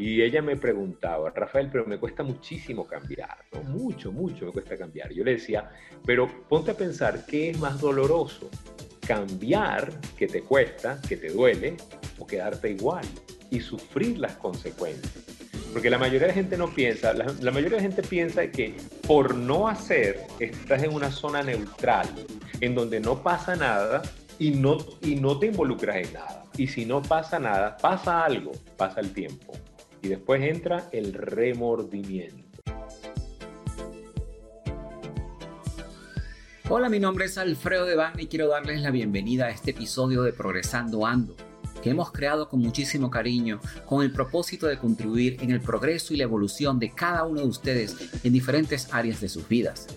Y ella me preguntaba, Rafael, pero me cuesta muchísimo cambiar, ¿no? Mucho, mucho me cuesta cambiar. Yo le decía, pero ponte a pensar, ¿qué es más doloroso? Cambiar, que te cuesta, que te duele, o quedarte igual y sufrir las consecuencias. Porque la mayoría de gente no piensa, la, mayoría de gente piensa que por no hacer estás en una zona neutral, en donde no pasa nada y no, y no te involucras en nada. Y si no pasa nada, pasa algo, pasa el tiempo. Y después entra el remordimiento. Hola, mi nombre es Alfredo Devane y quiero darles la bienvenida a este episodio de Progresando Ando, que hemos creado con muchísimo cariño, con el propósito de contribuir en el progreso y la evolución de cada uno de ustedes en diferentes áreas de sus vidas.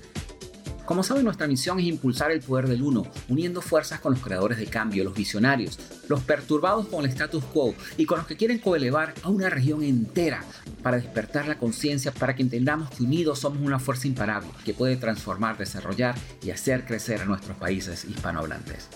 Como saben, nuestra misión es impulsar el poder del uno, uniendo fuerzas con los creadores de cambio, los visionarios, los perturbados con el status quo y con los que quieren coelevar a una región entera para despertar la conciencia, para que entendamos que unidos somos una fuerza imparable que puede transformar, desarrollar y hacer crecer a nuestros países hispanohablantes.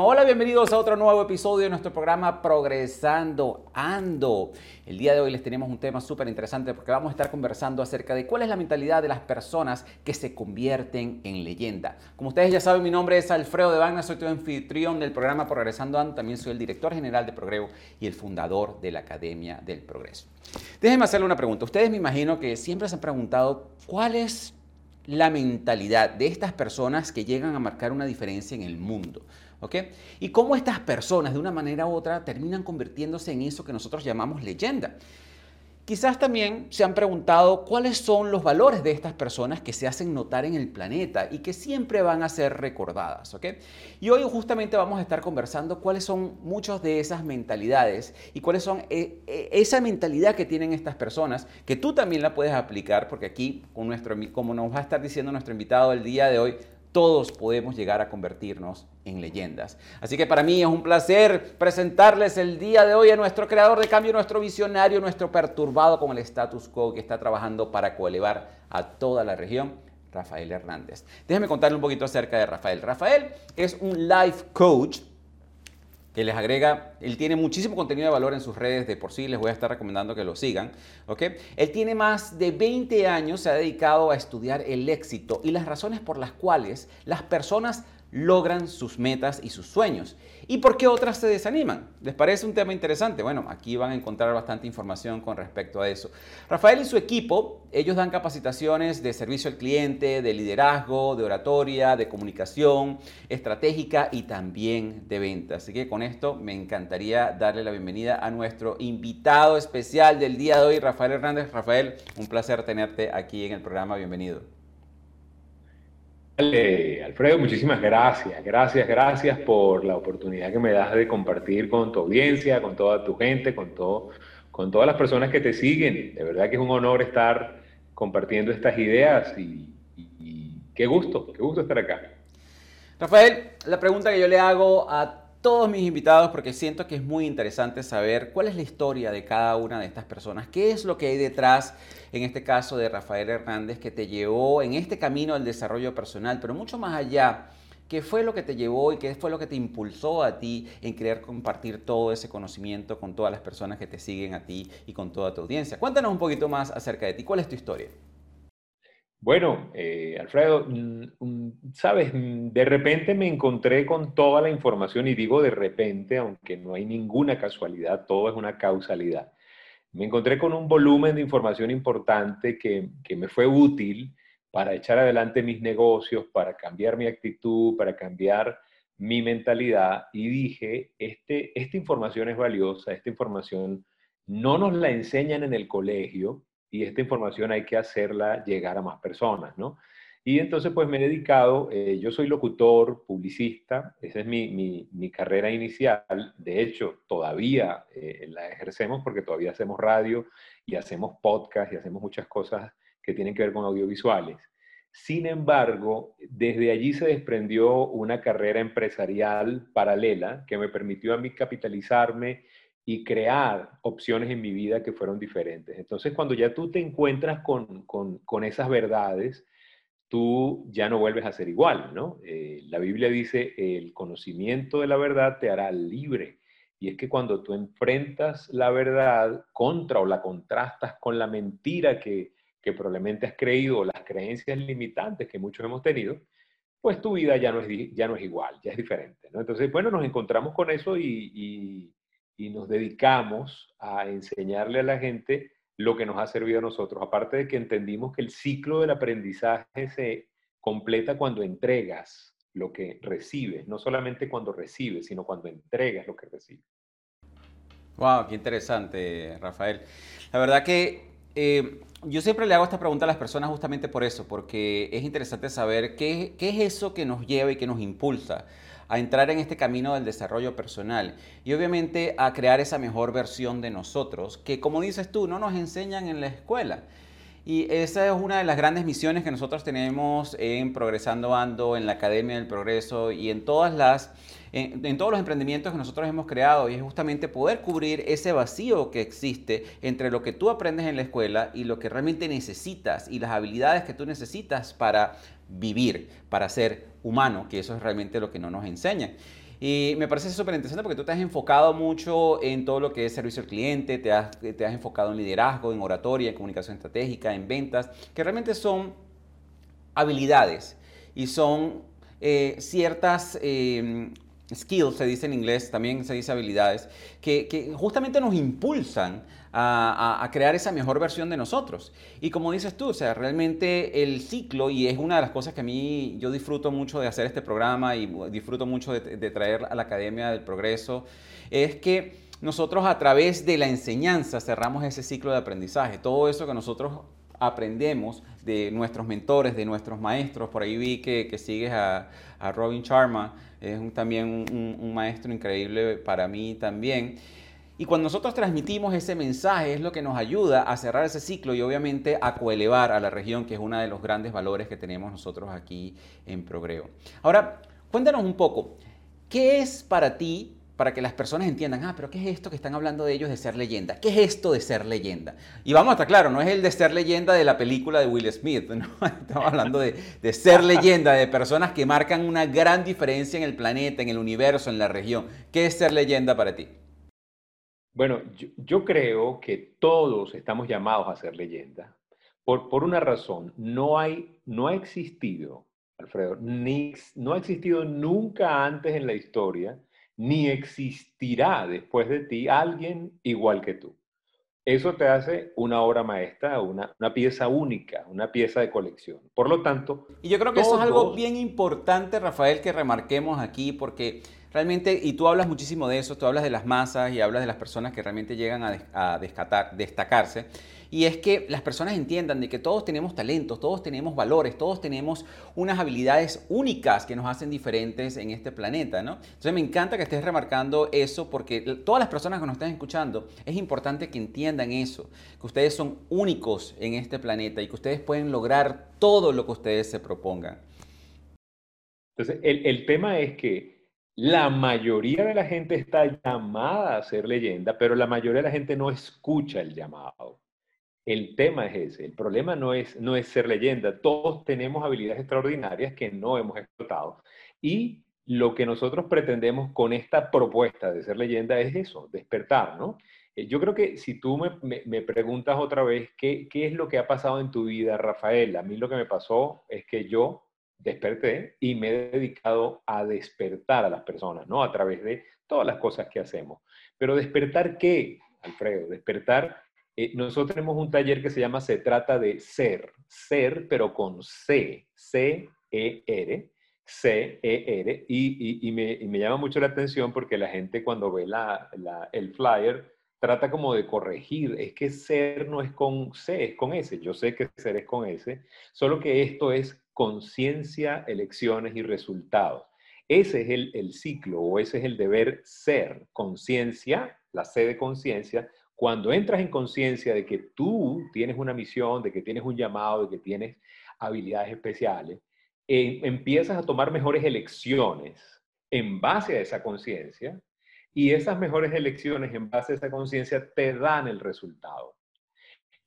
Hola, bienvenidos a otro nuevo episodio de nuestro programa Progresando Ando. El día de hoy les tenemos un tema súper interesante porque vamos a estar conversando acerca de cuál es la mentalidad de las personas que se convierten en leyenda. Como ustedes ya saben, mi nombre es Alfredo de Vagna, soy tu anfitrión del programa Progresando Ando, también soy el director general de Progreso y el fundador de la Academia del Progreso. Déjenme hacerle una pregunta. Ustedes me imagino que siempre se han preguntado cuál es la mentalidad de estas personas que llegan a marcar una diferencia en el mundo. Y cómo estas personas, de una manera u otra, terminan convirtiéndose en eso que nosotros llamamos leyenda. Quizás también se han preguntado cuáles son los valores de estas personas que se hacen notar en el planeta y que siempre van a ser recordadas. Y hoy justamente vamos a estar conversando cuáles son muchas de esas mentalidades y cuáles son eh, eh, esa mentalidad que tienen estas personas, que tú también la puedes aplicar, porque aquí, con nuestro, como nos va a estar diciendo nuestro invitado el día de hoy, todos podemos llegar a convertirnos en leyendas. Así que para mí es un placer presentarles el día de hoy a nuestro creador de cambio, nuestro visionario, nuestro perturbado con el status quo que está trabajando para coelevar a toda la región, Rafael Hernández. Déjenme contarle un poquito acerca de Rafael. Rafael es un life coach que les agrega, él tiene muchísimo contenido de valor en sus redes, de por sí les voy a estar recomendando que lo sigan, ¿ok? Él tiene más de 20 años, se ha dedicado a estudiar el éxito y las razones por las cuales las personas logran sus metas y sus sueños. ¿Y por qué otras se desaniman? ¿Les parece un tema interesante? Bueno, aquí van a encontrar bastante información con respecto a eso. Rafael y su equipo, ellos dan capacitaciones de servicio al cliente, de liderazgo, de oratoria, de comunicación estratégica y también de venta. Así que con esto me encantaría darle la bienvenida a nuestro invitado especial del día de hoy, Rafael Hernández. Rafael, un placer tenerte aquí en el programa. Bienvenido. Alfredo, muchísimas gracias. Gracias, gracias por la oportunidad que me das de compartir con tu audiencia, con toda tu gente, con, todo, con todas las personas que te siguen. De verdad que es un honor estar compartiendo estas ideas y, y qué gusto, qué gusto estar acá. Rafael, la pregunta que yo le hago a todos mis invitados porque siento que es muy interesante saber cuál es la historia de cada una de estas personas, qué es lo que hay detrás, en este caso de Rafael Hernández, que te llevó en este camino al desarrollo personal, pero mucho más allá. ¿Qué fue lo que te llevó y qué fue lo que te impulsó a ti en querer compartir todo ese conocimiento con todas las personas que te siguen a ti y con toda tu audiencia? Cuéntanos un poquito más acerca de ti. ¿Cuál es tu historia? Bueno, eh, Alfredo, sabes, de repente me encontré con toda la información y digo de repente, aunque no hay ninguna casualidad, todo es una causalidad. Me encontré con un volumen de información importante que, que me fue útil para echar adelante mis negocios, para cambiar mi actitud, para cambiar mi mentalidad y dije, este, esta información es valiosa, esta información no nos la enseñan en el colegio, y esta información hay que hacerla llegar a más personas, ¿no? Y entonces pues me he dedicado, eh, yo soy locutor, publicista, esa es mi, mi, carrera inicial, de hecho todavía eh, la ejercemos porque todavía hacemos radio y hacemos podcast y hacemos muchas cosas que tienen que ver con audiovisuales. Sin embargo, desde allí se desprendió una carrera empresarial paralela que me permitió a mí capitalizarme y crear opciones en mi vida que fueron diferentes. Entonces, cuando ya tú te encuentras con, con, esas verdades, tú ya no vuelves a ser igual, ¿no? Eh, la Biblia dice, el conocimiento de la verdad te hará libre. Y es que cuando tú enfrentas la verdad contra o la contrastas con la mentira que, que probablemente has creído o las creencias limitantes que muchos hemos tenido, pues tu vida ya no es, ya no es igual, ya es diferente. ¿no? Entonces, bueno, nos encontramos con eso y, nos dedicamos a enseñarle a la gente lo que nos ha servido a nosotros. Aparte de que entendimos que el ciclo del aprendizaje se completa cuando entregas lo que recibes, no solamente cuando recibes, sino cuando entregas lo que recibes. Wow, qué interesante, Rafael. La verdad que eh, yo siempre le hago esta pregunta a las personas justamente por eso, porque es interesante saber qué, qué es eso que nos lleva y que nos impulsa a entrar en este camino del desarrollo personal y obviamente a crear esa mejor versión de nosotros que como dices tú, no nos enseñan en la escuela. Y esa es una de las grandes misiones que nosotros tenemos en Progresando Ando, en la Academia del Progreso y en todas las en, todos los emprendimientos que nosotros hemos creado y es justamente poder cubrir ese vacío que existe entre lo que tú aprendes en la escuela y lo que realmente necesitas y las habilidades que tú necesitas para vivir, para ser humano, que eso es realmente lo que no nos enseñan. Y me parece súper interesante porque tú te has enfocado mucho en todo lo que es servicio al cliente, te has, te has enfocado en liderazgo, en oratoria, en comunicación estratégica, en ventas, que realmente son habilidades y son eh, ciertas eh, skills, se dice en inglés, también se dice habilidades, que, justamente nos impulsan a, crear esa mejor versión de nosotros. Y como dices tú, o sea, realmente el ciclo, y es una de las cosas que a mí yo disfruto mucho de hacer este programa y disfruto mucho de, de traer a la Academia del Progreso, es que nosotros a través de la enseñanza cerramos ese ciclo de aprendizaje. Todo eso que nosotros aprendemos de nuestros mentores, de nuestros maestros. Por ahí vi que, sigues a, Robin Sharma, es también un, maestro increíble para mí también. Y cuando nosotros transmitimos ese mensaje es lo que nos ayuda a cerrar ese ciclo y obviamente a coelevar a la región, que es uno de los grandes valores que tenemos nosotros aquí en Progreo. Ahora, cuéntanos un poco, ¿qué es para ti para que las personas entiendan, ah, pero ¿qué es esto que están hablando de ellos de ser leyenda? ¿Qué es esto de ser leyenda? Y vamos a estar claro, no es el de ser leyenda de la película de Will Smith, ¿no? estamos hablando de, ser leyenda, de personas que marcan una gran diferencia en el planeta, en el universo, en la región. ¿Qué es ser leyenda para ti? Bueno, yo, creo que todos estamos llamados a ser leyenda. Por, por una razón, no, hay, no ha existido, Alfredo, ni, no ha existido nunca antes en la historia ni existirá después de ti alguien igual que tú. Eso te hace una obra maestra, una, pieza única, una pieza de colección. Por lo tanto... Y yo creo que eso es algo bien importante, Rafael, que remarquemos aquí, porque realmente, y tú hablas muchísimo de eso, tú hablas de las masas y hablas de las personas que realmente llegan a, a destacarse y es que las personas entiendan de que todos tenemos talentos, todos tenemos valores, todos tenemos unas habilidades únicas que nos hacen diferentes en este planeta, ¿no? Entonces me encanta que estés remarcando eso porque todas las personas que nos están escuchando, es importante que entiendan eso, que ustedes son únicos en este planeta y que ustedes pueden lograr todo lo que ustedes se propongan. Entonces, el, el tema es que la mayoría de la gente está llamada a ser leyenda, pero la mayoría de la gente no escucha el llamado. El tema es ese, el problema no es, no es ser leyenda, todos tenemos habilidades extraordinarias que no hemos explotado. Y lo que nosotros pretendemos con esta propuesta de ser leyenda es eso, despertar, ¿no? Eh, yo creo que si tú me, preguntas otra vez ¿qué, qué es lo que ha pasado en tu vida, Rafael, a mí lo que me pasó es que yo desperté y me he dedicado a despertar a las personas, ¿no? A través de todas las cosas que hacemos. Pero despertar qué, Alfredo? Despertar eh, nosotros tenemos un taller que se llama Se trata de ser, ser, pero con C, C-E-R, C-E-R, y, me, llama mucho la atención porque la gente cuando ve la, el flyer trata como de corregir, es que ser no es con C, es con S, yo sé que ser es con S, solo que esto es conciencia, elecciones y resultados. Ese es el, ciclo o ese es el deber ser, conciencia, la C de conciencia, cuando entras en conciencia de que tú tienes una misión, de que tienes un llamado, de que tienes habilidades especiales, eh, empiezas a tomar mejores elecciones en base a esa conciencia y esas mejores elecciones en base a esa conciencia te dan el resultado.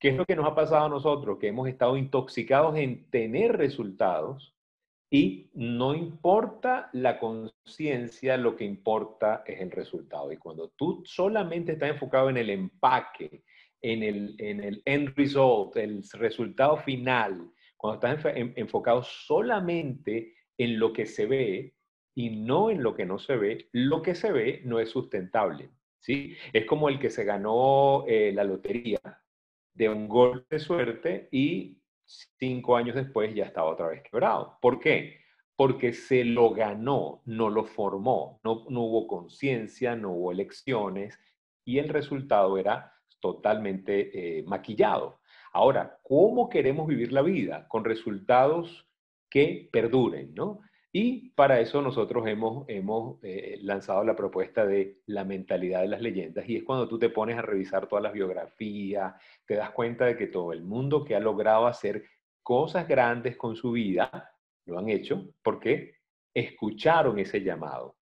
¿Qué es lo que nos ha pasado a nosotros? Que hemos estado intoxicados en tener resultados, Y no importa la conciencia, lo que importa es el resultado. Y cuando tú solamente estás enfocado en el empaque, en el, en el end result, el resultado final, cuando estás enfocado solamente en lo que se ve y no en lo que no se ve, lo que se ve no es sustentable. ¿sí? Es como el que se ganó eh, la lotería de un golpe de suerte y cinco años después ya estaba otra vez quebrado. ¿Por qué? Porque se lo ganó, no lo formó, no, no hubo conciencia, no hubo elecciones y el resultado era totalmente eh, maquillado. Ahora, ¿cómo queremos vivir la vida? Con resultados que perduren, ¿no? Y para eso nosotros hemos, hemos eh, lanzado la propuesta de la mentalidad de las leyendas y es cuando tú te pones a revisar todas las biografías, te das cuenta de que todo el mundo que ha logrado hacer cosas grandes con su vida lo han hecho porque escucharon ese llamado.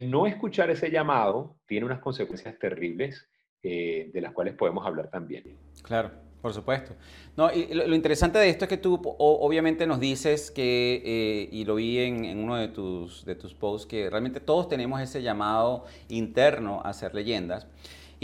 No escuchar ese llamado tiene unas consecuencias terribles eh, de las cuales podemos hablar también. Claro. Por supuesto. No, y lo, interesante de esto es que tú obviamente nos dices que, eh, y lo vi en, en, uno de tus, de tus posts, que realmente todos tenemos ese llamado interno a ser leyendas.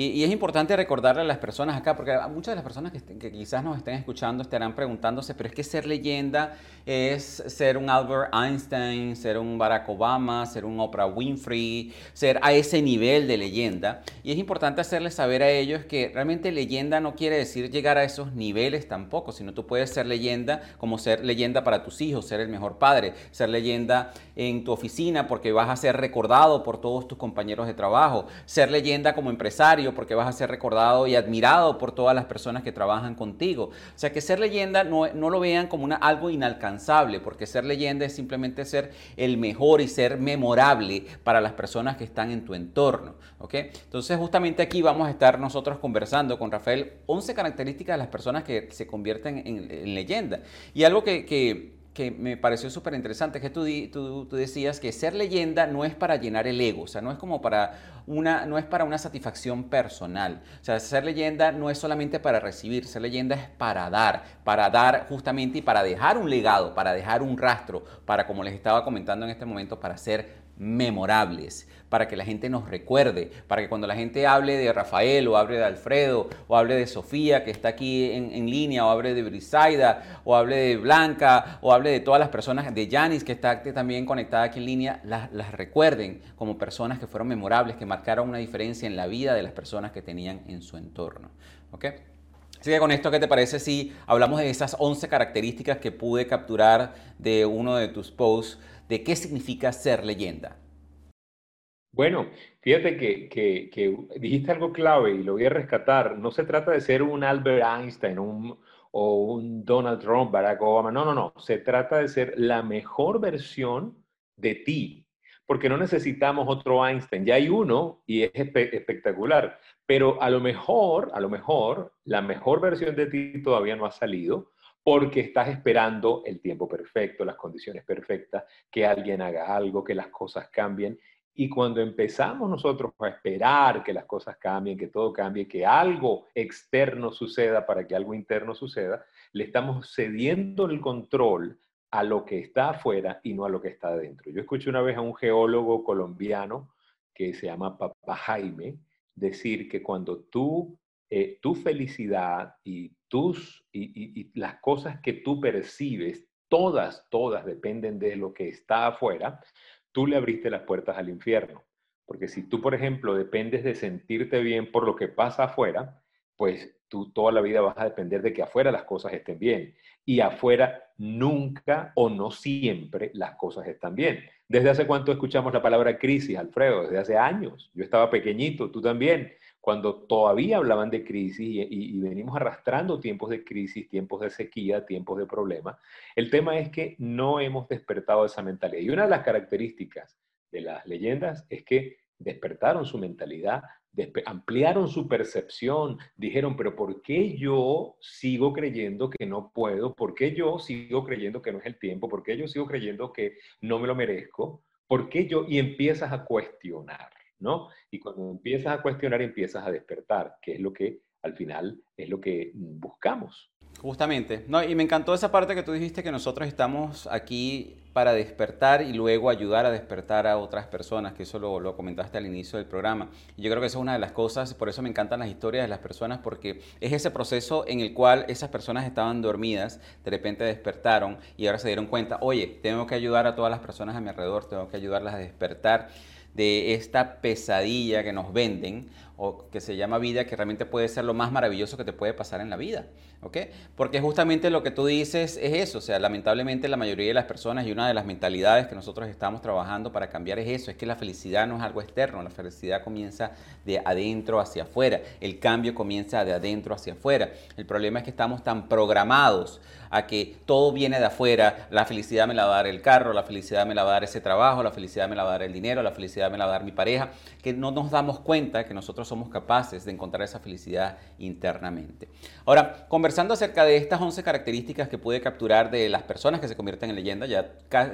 Y, es importante recordarle a las personas acá, porque muchas de las personas que, quizás nos estén escuchando estarán preguntándose, pero es que ser leyenda es ser un Albert Einstein, ser un Barack Obama, ser un Oprah Winfrey, ser a ese nivel de leyenda. Y es importante hacerles saber a ellos que realmente leyenda no quiere decir llegar a esos niveles tampoco, sino tú puedes ser leyenda como ser leyenda para tus hijos, ser el mejor padre, ser leyenda en tu oficina porque vas a ser recordado por todos tus compañeros de trabajo, ser leyenda como empresario porque vas a ser recordado y admirado por todas las personas que trabajan contigo. O sea, que ser leyenda no, lo vean como una, algo inalcanzable, porque ser leyenda es simplemente ser el mejor y ser memorable para las personas que están en tu entorno. ¿ok? Entonces, justamente aquí vamos a estar nosotros conversando con Rafael 11 características de las personas que se convierten en, leyenda. Y algo que me pareció súper interesante, que tú, tú, tú, decías que ser leyenda no es para llenar el ego, o sea, no es como para una, no es para una satisfacción personal. O sea, ser leyenda no es solamente para recibir, ser leyenda es para dar, para dar justamente y para dejar un legado, para dejar un rastro, para, como les estaba comentando en este momento, para ser memorables, para que la gente nos recuerde, para que cuando la gente hable de Rafael o hable de Alfredo o hable de Sofía que está aquí en, línea o hable de Brisaida o hable de Blanca o hable de todas las personas, de Janis que está también conectada aquí en línea, las, recuerden como personas que fueron memorables, que marcaron una diferencia en la vida de las personas que tenían en su entorno. ¿Ok? Así con esto, ¿qué te parece si hablamos de esas 11 características que pude capturar de uno de tus posts de qué significa ser leyenda. Bueno, fíjate que, dijiste algo clave y lo voy a rescatar. No se trata de ser un Albert Einstein o un Donald Trump, Barack Obama. No, no, no. Se trata de ser la mejor versión de ti. Porque no necesitamos otro Einstein. Ya hay uno y es espectacular. Pero a lo mejor, a lo mejor, la mejor versión de ti todavía no ha salido porque estás esperando el tiempo perfecto, las condiciones perfectas, que alguien haga algo, que las cosas cambien. Y cuando empezamos nosotros a esperar que las cosas cambien, que todo cambie, que algo externo suceda para que algo interno suceda, le estamos cediendo el control a lo que está afuera y no a lo que está adentro. Yo escuché una vez a un geólogo colombiano que se llama Papá Jaime decir que cuando tú, eh, tu felicidad y tus y, las cosas que tú percibes, todas, todas dependen de lo que está afuera, tú le abriste las puertas al infierno. Porque si tú, por ejemplo, dependes de sentirte bien por lo que pasa afuera, pues tú toda la vida vas a depender de que afuera las cosas estén bien. Y afuera nunca o no siempre las cosas están bien. ¿Desde hace cuánto escuchamos la palabra crisis, Alfredo? Desde hace años. Yo estaba pequeñito, tú también cuando todavía hablaban de crisis y, venimos arrastrando tiempos de crisis, tiempos de sequía, tiempos de problemas, el tema es que no hemos despertado esa mentalidad. Y una de las características de las leyendas es que despertaron su mentalidad, ampliaron su percepción, dijeron, pero ¿por qué yo sigo creyendo que no puedo? ¿Por qué yo sigo creyendo que no es el tiempo? ¿Por qué yo sigo creyendo que no me lo merezco? ¿Por qué yo? Y empiezas a cuestionar. Y cuando empiezas a cuestionar, empiezas a despertar, que es lo que al final es lo que buscamos. Justamente. No, y me encantó esa parte que tú dijiste que nosotros estamos aquí para despertar y luego ayudar a despertar a otras personas, que eso lo, comentaste al inicio del programa. Y yo creo que eso es una de las cosas, por eso me encantan las historias de las personas, porque es ese proceso en el cual esas personas estaban dormidas, de repente despertaron y ahora se dieron cuenta, oye, tengo que ayudar a todas las personas a mi alrededor, tengo que ayudarlas a despertar de esta pesadilla que nos venden o que se llama vida, que realmente puede ser lo más maravilloso que te puede pasar en la vida, ¿ok? Porque justamente lo que tú dices es eso, o sea, lamentablemente la mayoría de las personas y una de las mentalidades que nosotros estamos trabajando para cambiar es eso, es que la felicidad no es algo externo, la felicidad comienza de adentro hacia afuera, el cambio comienza de adentro hacia afuera. El problema es que estamos tan programados a que todo viene de afuera, la felicidad me la va a dar el carro, la felicidad me la va a dar ese trabajo, la felicidad me la va a dar el dinero, la felicidad me la va a dar mi pareja, que no nos damos cuenta que nosotros somos capaces de encontrar esa felicidad internamente. Ahora, conversando acerca de estas 11 características que pude capturar de las personas que se convierten en leyenda, ya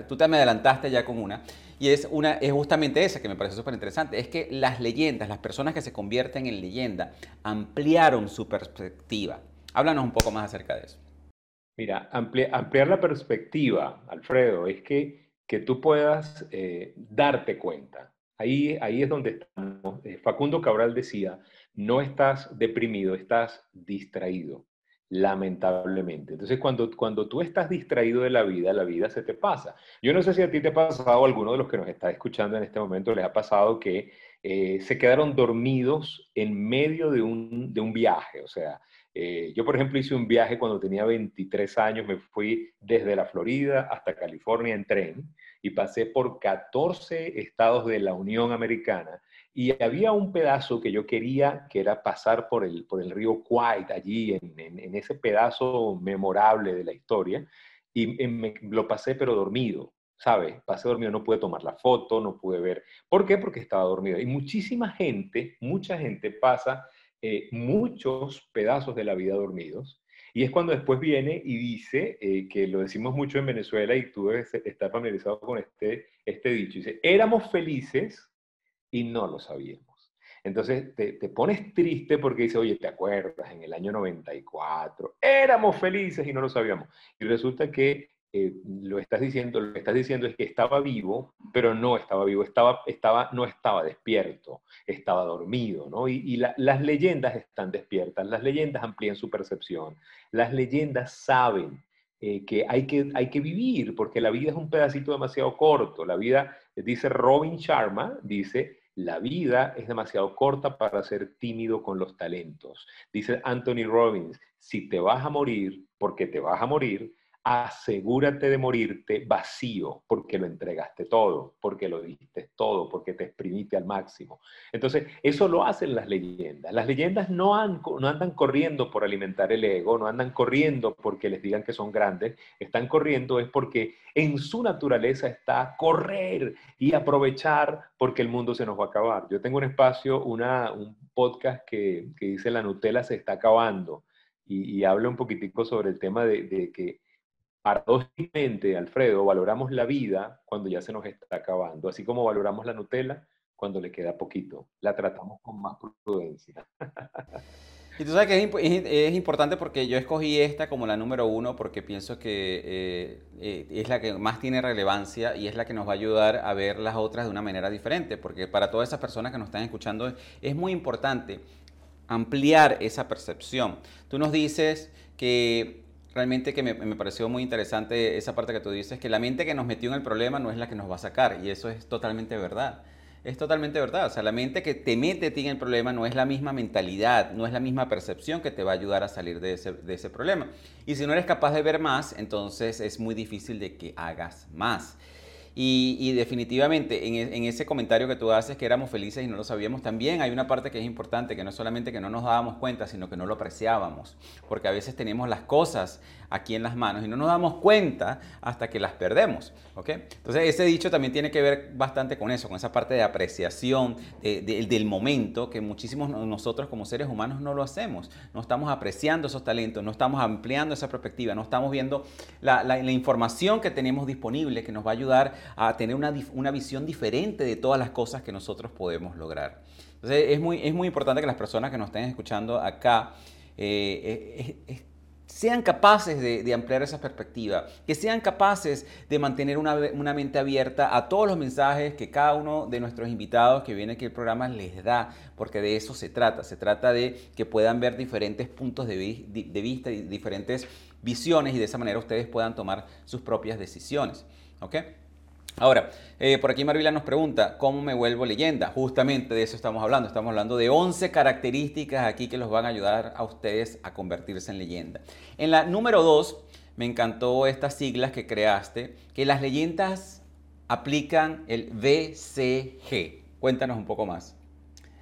tú te me adelantaste ya con una, y es, una, es justamente esa que me parece súper interesante, es que las leyendas, las personas que se convierten en leyenda, ampliaron su perspectiva. Háblanos un poco más acerca de eso. Mira, ampliar la perspectiva, Alfredo, es que, que tú puedas eh, darte cuenta. Ahí, ahí es donde estamos. Eh, Facundo Cabral decía, no estás deprimido, estás distraído, lamentablemente. Entonces, cuando, cuando tú estás distraído de la vida, la vida se te pasa. Yo no sé si a ti te ha pasado, a alguno de los que nos está escuchando en este momento, les ha pasado que eh, se quedaron dormidos en medio de un, de un viaje. O sea, eh, yo, por ejemplo, hice un viaje cuando tenía 23 años, me fui desde la Florida hasta California en tren y pasé por 14 estados de la Unión Americana y había un pedazo que yo quería, que era pasar por el, por el río Quaid, allí en, ese pedazo memorable de la historia, y, me, lo pasé pero dormido. ¿sabes? Pasé dormido, no pude tomar la foto, no pude ver. ¿Por qué? Porque estaba dormido. Y muchísima gente, mucha gente pasa eh, muchos pedazos de la vida dormidos. Y es cuando después viene y dice, eh, que lo decimos mucho en Venezuela y tú debes estar familiarizado con este, este dicho, dice, éramos felices y no lo sabíamos. Entonces te, pones triste porque dice, oye, ¿te acuerdas? En el año 94, éramos felices y no lo sabíamos. Y resulta que eh, lo estás diciendo, lo que estás diciendo es que estaba vivo, pero no estaba vivo, estaba, estaba, no estaba despierto, estaba dormido, ¿no? Y, las leyendas están despiertas, las leyendas amplían su percepción, las leyendas saben eh, que, hay que hay que vivir, porque la vida es un pedacito demasiado corto, la vida, dice Robin Sharma, dice, la vida es demasiado corta para ser tímido con los talentos. Dice Anthony Robbins, si te vas a morir, porque te vas a morir, asegúrate de morirte vacío porque lo entregaste todo, porque lo diste todo, porque te exprimiste al máximo. Entonces, eso lo hacen las leyendas. Las leyendas no, andan corriendo por alimentar el ego, no andan corriendo porque les digan que son grandes, están corriendo es porque en su naturaleza está correr y aprovechar porque el mundo se nos va a acabar. Yo tengo un espacio, una, un podcast que, dice La Nutella se está acabando y, habla un poquitico sobre el tema de que paradójicamente, Alfredo, valoramos la vida cuando ya se nos está acabando, así como valoramos la Nutella cuando le queda poquito. La tratamos con más prudencia. Y tú sabes que es, importante porque yo escogí esta como la número uno porque pienso que eh, eh, es la que más tiene relevancia y es la que nos va a ayudar a ver las otras de una manera diferente, porque para todas esas personas que nos están escuchando es muy importante ampliar esa percepción. Tú nos dices que realmente que me, pareció muy interesante esa parte que tú dices, que la mente que nos metió en el problema no es la que nos va a sacar, y eso es totalmente verdad. Es totalmente verdad, o sea, la mente que te mete a ti en el problema no es la misma mentalidad, no es la misma percepción que te va a ayudar a salir de ese, de ese problema. Y si no eres capaz de ver más, entonces es muy difícil de que hagas más. Y, definitivamente en, en, ese comentario que tú haces que éramos felices y no lo sabíamos, también hay una parte que es importante, que no solamente que no nos dábamos cuenta, sino que no lo apreciábamos, porque a veces tenemos las cosas aquí en las manos y no nos damos cuenta hasta que las perdemos. ¿ok? Entonces ese dicho también tiene que ver bastante con eso, con esa parte de apreciación del momento que muchísimos nosotros como seres humanos no lo hacemos. No estamos apreciando esos talentos, no estamos ampliando esa perspectiva, no estamos viendo la, la, información que tenemos disponible que nos va a ayudar a tener una, una, visión diferente de todas las cosas que nosotros podemos lograr. Entonces es muy, es muy importante que las personas que nos estén escuchando acá eh, sean capaces de, ampliar esa perspectiva, que sean capaces de mantener una, una, mente abierta a todos los mensajes que cada uno de nuestros invitados que viene aquí al programa les da, porque de eso se trata. Se trata de que puedan ver diferentes puntos de, vista y diferentes visiones y de esa manera ustedes puedan tomar sus propias decisiones. Ahora, eh, por aquí Marvila nos pregunta, ¿cómo me vuelvo leyenda? Justamente de eso estamos hablando. Estamos hablando de 11 características aquí que los van a ayudar a ustedes a convertirse en leyenda. En la número 2, me encantó estas siglas que creaste, que las leyendas aplican el VCG. Cuéntanos un poco más.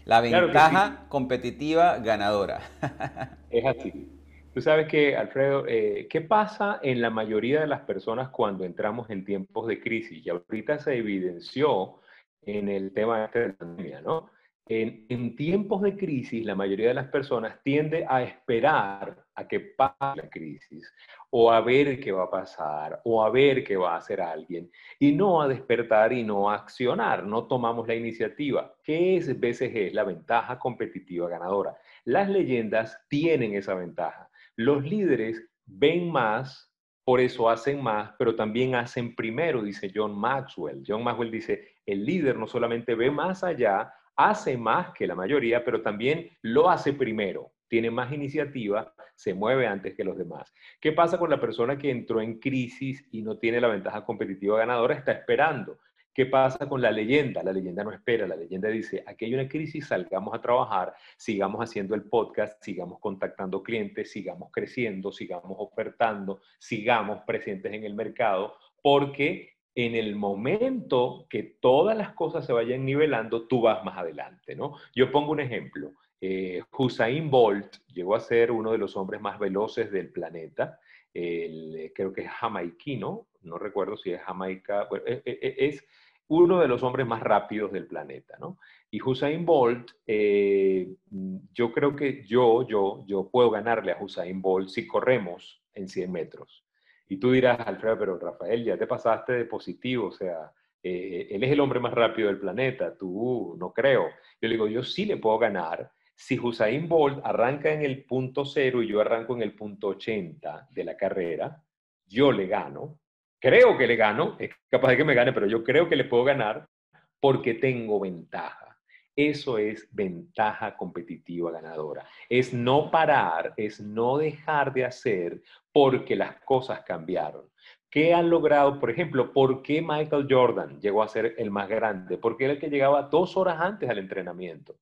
La ventaja competitiva ganadora. Es así. Tú sabes que, Alfredo, eh, ¿qué pasa en la mayoría de las personas cuando entramos en tiempos de crisis? Y ahorita se evidenció en el tema de la pandemia, ¿no? En, tiempos de crisis, la mayoría de las personas tiende a esperar a que pase la crisis, o a ver qué va a pasar, o a ver qué va a hacer alguien, y no a despertar y no a accionar, no tomamos la iniciativa. ¿Qué es BCG? La ventaja competitiva ganadora. Las leyendas tienen esa ventaja. Los líderes ven más, por eso hacen más, pero también hacen primero, dice John Maxwell. John Maxwell dice, el líder no solamente ve más allá, hace más que la mayoría, pero también lo hace primero. Tiene más iniciativa, se mueve antes que los demás. ¿Qué pasa con la persona que entró en crisis y no tiene la ventaja competitiva ganadora? Está esperando. ¿Qué pasa con la leyenda? La leyenda no espera, la leyenda dice, aquí hay una crisis, salgamos a trabajar, sigamos haciendo el podcast, sigamos contactando clientes, sigamos creciendo, sigamos ofertando, sigamos presentes en el mercado, porque en el momento que todas las cosas se vayan nivelando, tú vas más adelante, ¿no? Yo pongo un ejemplo. Eh, Hussein Bolt llegó a ser uno de los hombres más veloces del planeta. Creo que es jamaiquino, no recuerdo si es jamaica, e, e, e, es uno de los hombres más rápidos del planeta, ¿no? Y Hussein Bolt, eh, yo creo que yo, yo, yo puedo ganarle a Hussein Bolt si corremos en 100 metros. Y tú dirás, Alfredo, pero Rafael, ya te pasaste de positivo, o sea, eh, él es el hombre más rápido del planeta, tú no creo. Yo le digo, yo sí le puedo ganar si Hussein Bolt arranca en el punto cero y yo arranco en el punto 80 de la carrera, yo le gano, creo que le gano, es capaz de que me gane, pero yo creo que le puedo ganar porque tengo ventaja. Eso es ventaja competitiva ganadora. Es no parar, es no dejar de hacer porque las cosas cambiaron. ¿Qué han logrado? Por ejemplo, ¿por qué Michael Jordan llegó a ser el más grande? Porque era el que llegaba dos horas antes al entrenamiento.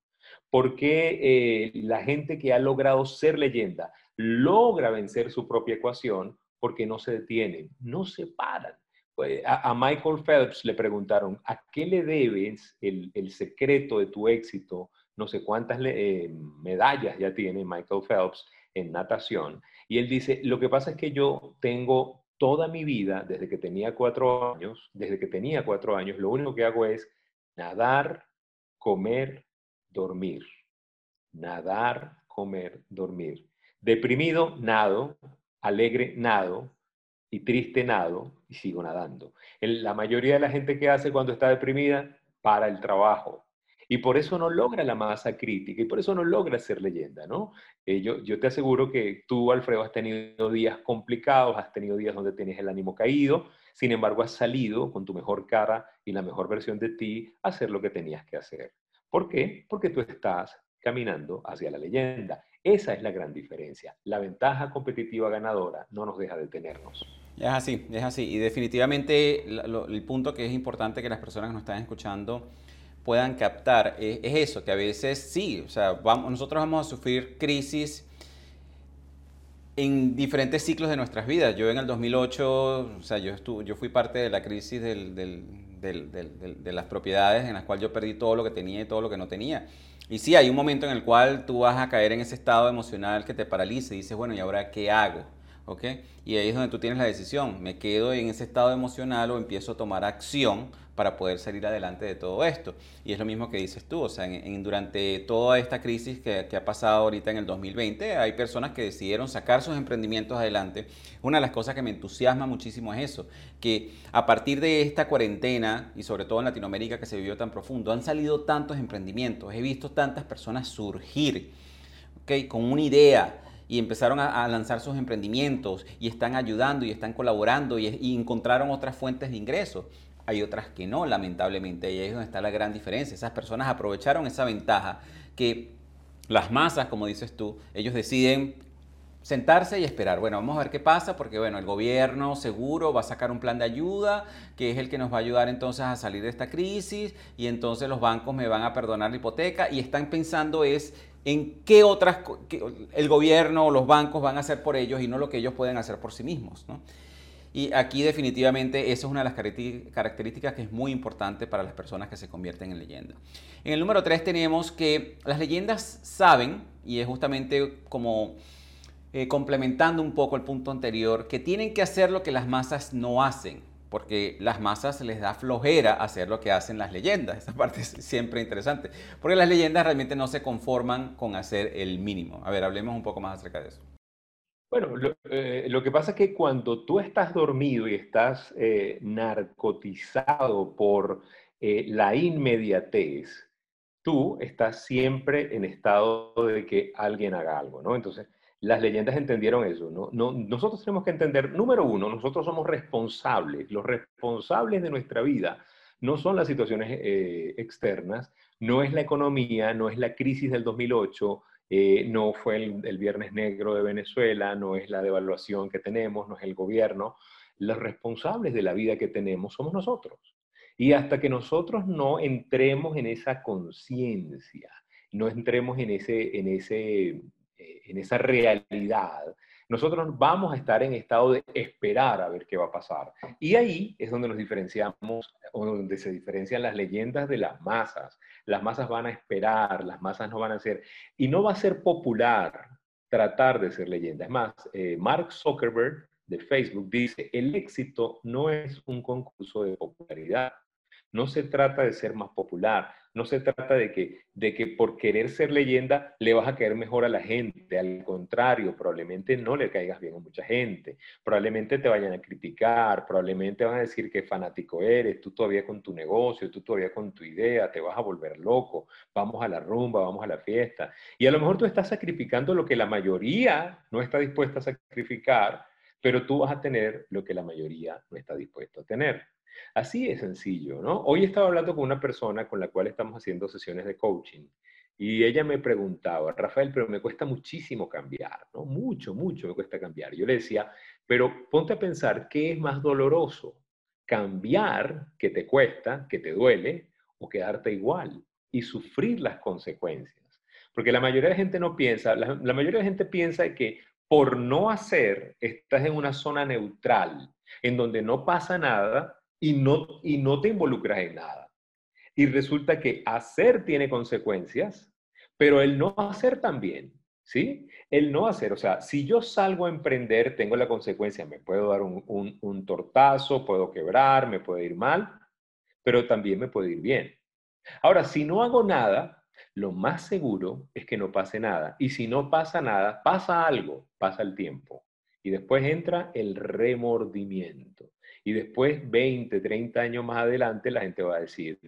¿Por qué eh, la gente que ha logrado ser leyenda logra vencer su propia ecuación? porque no se detienen, no se paran. Pues, a, Michael Phelps le preguntaron, ¿a qué le debes el, secreto de tu éxito? No sé cuántas eh, medallas ya tiene Michael Phelps en natación. Y él dice, lo que pasa es que yo tengo toda mi vida, desde que tenía cuatro años, desde que tenía cuatro años, lo único que hago es nadar, comer, dormir. Nadar, comer, dormir. Deprimido, nado alegre nado y triste nado y sigo nadando. La mayoría de la gente que hace cuando está deprimida para el trabajo. Y por eso no logra la masa crítica y por eso no logra ser leyenda, ¿no? Eh, yo, yo te aseguro que tú, Alfredo, has tenido días complicados, has tenido días donde tienes el ánimo caído, sin embargo has salido con tu mejor cara y la mejor versión de ti a hacer lo que tenías que hacer. ¿Por qué? Porque tú estás caminando hacia la leyenda. Esa es la gran diferencia. La ventaja competitiva ganadora no nos deja detenernos. Es así, es así. Y definitivamente el punto que es importante que las personas que nos están escuchando puedan captar es, eso, que a veces sí, o sea, vamos, nosotros vamos a sufrir crisis en diferentes ciclos de nuestras vidas. Yo en el 2008, o sea, yo, estuve, yo fui parte de la crisis de las propiedades en las cuales yo perdí todo lo que tenía y todo lo que no tenía. Y sí, hay un momento en el cual tú vas a caer en ese estado emocional que te paraliza y dices, bueno, ¿y ahora qué hago? ¿Ok? Y ahí es donde tú tienes la decisión, me quedo en ese estado emocional o empiezo a tomar acción para poder salir adelante de todo esto. Y es lo mismo que dices tú, o sea, durante toda esta crisis que, que, ha pasado ahorita en el 2020, hay personas que decidieron sacar sus emprendimientos adelante. Una de las cosas que me entusiasma muchísimo es eso, que a partir de esta cuarentena, y sobre todo en Latinoamérica que se vivió tan profundo, han salido tantos emprendimientos, he visto tantas personas surgir, ¿ok? Con una idea y empezaron a, lanzar sus emprendimientos y están ayudando y están colaborando y, y encontraron otras fuentes de ingresos. Hay otras que no, lamentablemente, y ahí es donde está la gran diferencia. Esas personas aprovecharon esa ventaja que las masas, como dices tú, ellos deciden sentarse y esperar. Bueno, vamos a ver qué pasa, porque bueno, el gobierno seguro va a sacar un plan de ayuda, que es el que nos va a ayudar entonces a salir de esta crisis, y entonces los bancos me van a perdonar la hipoteca, y están pensando es en qué otras, el gobierno o los bancos van a hacer por ellos y no lo que ellos pueden hacer por sí mismos. Y aquí definitivamente esa es una de las características que es muy importante para las personas que se convierten en leyenda. En el número 3 tenemos que las leyendas saben, y es justamente como eh, complementando un poco el punto anterior, que tienen que hacer lo que las masas no hacen, porque las masas les da flojera hacer lo que hacen las leyendas. Esa parte es siempre interesante, porque las leyendas realmente no se conforman con hacer el mínimo. A ver, hablemos un poco más acerca de eso. Bueno, lo, eh, que pasa es que cuando tú estás dormido y estás eh, narcotizado por la inmediatez, tú estás siempre en estado de que alguien haga algo, ¿no? Entonces, las leyendas entendieron eso. ¿no? nosotros tenemos que entender, número uno, nosotros somos responsables. Los responsables de nuestra vida no son las situaciones eh, externas, no es la economía, no es la crisis del 2008, eh, no fue el, el, Viernes Negro de Venezuela, no es la devaluación que tenemos, no es el gobierno. Los responsables de la vida que tenemos somos nosotros. Y hasta que nosotros no entremos en esa conciencia, no entremos en ese, en ese en esa realidad, nosotros vamos a estar en estado de esperar a ver qué va a pasar. Y ahí es donde nos diferenciamos, donde se diferencian las leyendas de las masas. Las masas van a esperar, las masas no van a ser, y no va a ser popular tratar de ser leyenda. Es más, eh, Mark Zuckerberg de Facebook dice, el éxito no es un concurso de popularidad, no se trata de ser más popular, no se trata de que, de que por querer ser leyenda le vas a caer mejor a la gente. Al contrario, probablemente no le caigas bien a mucha gente. Probablemente te vayan a criticar, probablemente van a decir que fanático eres, tú todavía con tu negocio, tú todavía con tu idea, te vas a volver loco, vamos a la rumba, vamos a la fiesta. Y a lo mejor tú estás sacrificando lo que la mayoría no está dispuesta a sacrificar, pero tú vas a tener lo que la mayoría no está dispuesto a tener. Así es sencillo, ¿no? Hoy estaba hablando con una persona con la cual estamos haciendo sesiones de coaching y ella me preguntaba, Rafael, pero me cuesta muchísimo cambiar, ¿no? Mucho, mucho me cuesta cambiar. Yo le decía, pero ponte a pensar, ¿qué es más doloroso? ¿Cambiar, que te cuesta, que te duele, o quedarte igual y sufrir las consecuencias? Porque la mayoría de la gente no piensa, la, la mayoría de la gente piensa que por no hacer estás en una zona neutral, en donde no pasa nada y no, y no te involucras en nada. Y resulta que hacer tiene consecuencias, pero el no hacer también, ¿sí? El no hacer, o sea, si yo salgo a emprender, tengo la consecuencia, me puedo dar un, un, un tortazo, puedo quebrar, me puede ir mal, pero también me puede ir bien. Ahora, si no hago nada, lo más seguro es que no pase nada. Y si no pasa nada, pasa algo, pasa el tiempo. Y después entra el remordimiento. Y después, 20, 30 años más adelante, la gente va a decir,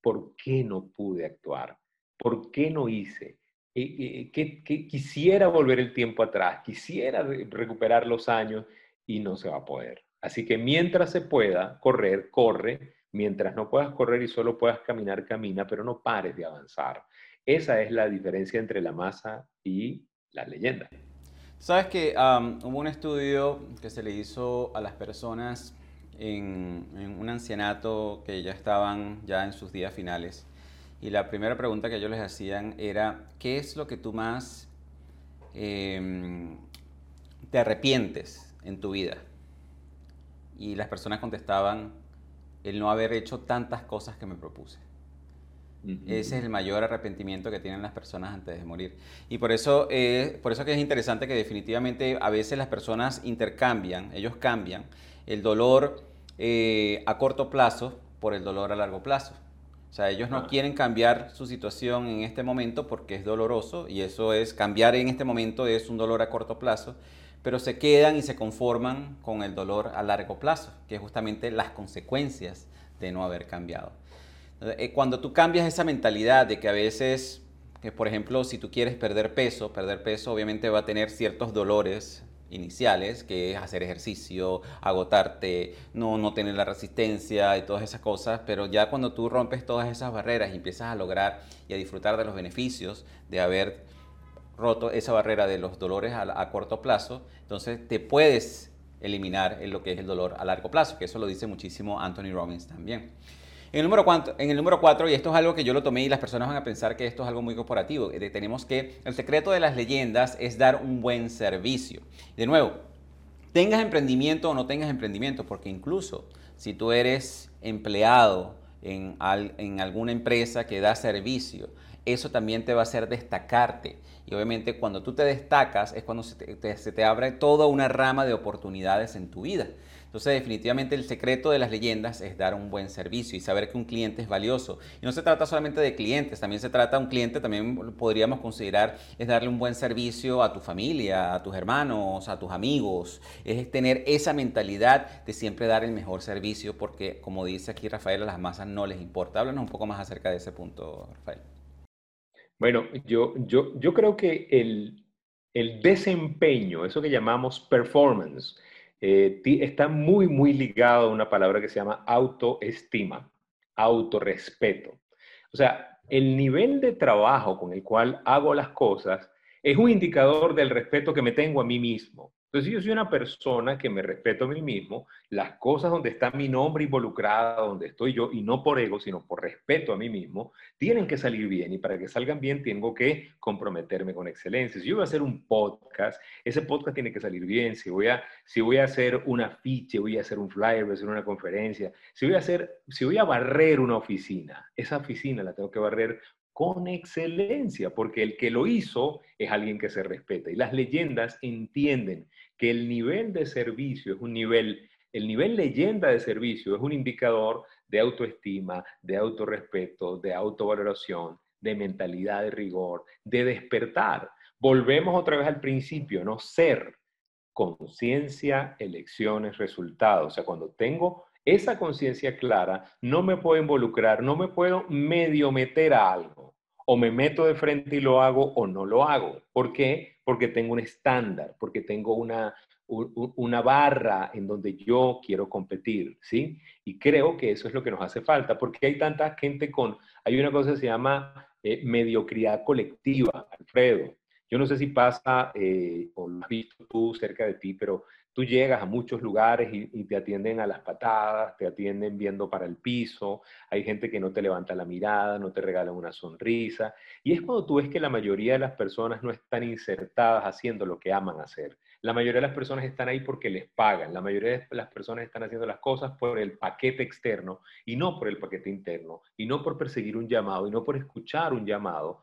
¿por qué no pude actuar? ¿Por qué no hice? Que, quisiera volver el tiempo atrás, quisiera recuperar los años y no se va a poder. Así que mientras se pueda correr, corre. Mientras no puedas correr y solo puedas caminar, camina, pero no pares de avanzar. Esa es la diferencia entre la masa y la leyenda. Sabes que hubo un estudio que se le hizo a las personas en, un ancianato que ya estaban ya en sus días finales. Y la primera pregunta que ellos les hacían era, ¿qué es lo que tú más em, te arrepientes en tu vida? Y las personas contestaban, el no haber hecho tantas cosas que me propuse. Ese es el mayor arrepentimiento que tienen las personas antes de morir. Y por eso, eh, por eso que es interesante que definitivamente a veces las personas intercambian, ellos cambian el dolor eh, a corto plazo por el dolor a largo plazo. O sea, ellos no ah. quieren cambiar su situación en este momento porque es doloroso y eso es, cambiar en este momento es un dolor a corto plazo, pero se quedan y se conforman con el dolor a largo plazo, que es justamente las consecuencias de no haber cambiado. Eh, cuando tú cambias esa mentalidad de que a veces que por ejemplo, si tú quieres perder peso, perder peso obviamente va a tener ciertos dolores iniciales, que es hacer ejercicio, agotarte, no, no tener la resistencia y todas esas cosas, pero ya cuando tú rompes todas esas barreras y empiezas a lograr y a disfrutar de los beneficios de haber roto esa barrera de los dolores a, corto plazo, entonces te puedes eliminar en lo que es el dolor a largo plazo, que eso lo dice muchísimo Anthony Robbins también. En el, número cuatro, en el número 4, y esto es algo que yo lo tomé y las personas van a pensar que esto es algo muy corporativo, eh, tenemos que el secreto de las leyendas es dar un buen servicio. De nuevo, tengas emprendimiento o no tengas emprendimiento, porque incluso si tú eres empleado en, en alguna empresa que da servicio, eso también te va a hacer destacarte. Y obviamente cuando tú te destacas es cuando se te, se te, abre toda una rama de oportunidades en tu vida. Entonces definitivamente el secreto de las leyendas es dar un buen servicio y saber que un cliente es valioso. Y no se trata solamente de clientes, también se trata de un cliente, también podríamos considerar es darle un buen servicio a tu familia, a tus hermanos, a tus amigos. Es tener esa mentalidad de siempre dar el mejor servicio porque como dice aquí Rafael, a las masas no les importa. Háblanos un poco más acerca de ese punto, Rafael. Bueno, yo, yo, yo creo que el, el desempeño, eso que llamamos performance, eh, está muy, muy ligado a una palabra que se llama autoestima, autorrespeto. O sea, el nivel de trabajo con el cual hago las cosas es un indicador del respeto que me tengo a mí mismo. Entonces, yo soy una persona que me respeto a mí mismo, las cosas donde está mi nombre involucrado, donde estoy yo, y no por ego, sino por respeto a mí mismo, tienen que salir bien. Y para que salgan bien, tengo que comprometerme con excelencia. Si yo voy a hacer un podcast, ese podcast tiene que salir bien. Si voy a, si voy a hacer un afiche, voy a hacer un flyer, voy a hacer una conferencia, si voy a, hacer, si voy a barrer una oficina, esa oficina la tengo que barrer con excelencia, porque el que lo hizo es alguien que se respeta. Y las leyendas entienden que el nivel de servicio es un nivel, el nivel leyenda de servicio es un indicador de autoestima, de autorrespeto, de autovaloración, de mentalidad de rigor, de despertar. Volvemos otra vez al principio, no ser conciencia, elecciones, resultados. O sea, cuando tengo esa conciencia clara, no me puedo involucrar, no me puedo medio meter a algo. O me meto de frente y lo hago o no lo hago. ¿Por qué? Porque tengo un estándar, porque tengo una, una barra en donde yo quiero competir, ¿sí? Y creo que eso es lo que nos hace falta, porque hay tanta gente con, hay una cosa que se llama eh, mediocridad colectiva, Alfredo. Yo no sé si pasa, eh, o lo has visto tú cerca de ti, pero Tú llegas a muchos lugares y, te atienden a las patadas, te atienden viendo para el piso, hay gente que no te levanta la mirada, no te regala una sonrisa. Y es cuando tú ves que la mayoría de las personas no están insertadas haciendo lo que aman hacer. La mayoría de las personas están ahí porque les pagan. La mayoría de las personas están haciendo las cosas por el paquete externo y no por el paquete interno, y no por perseguir un llamado, y no por escuchar un llamado,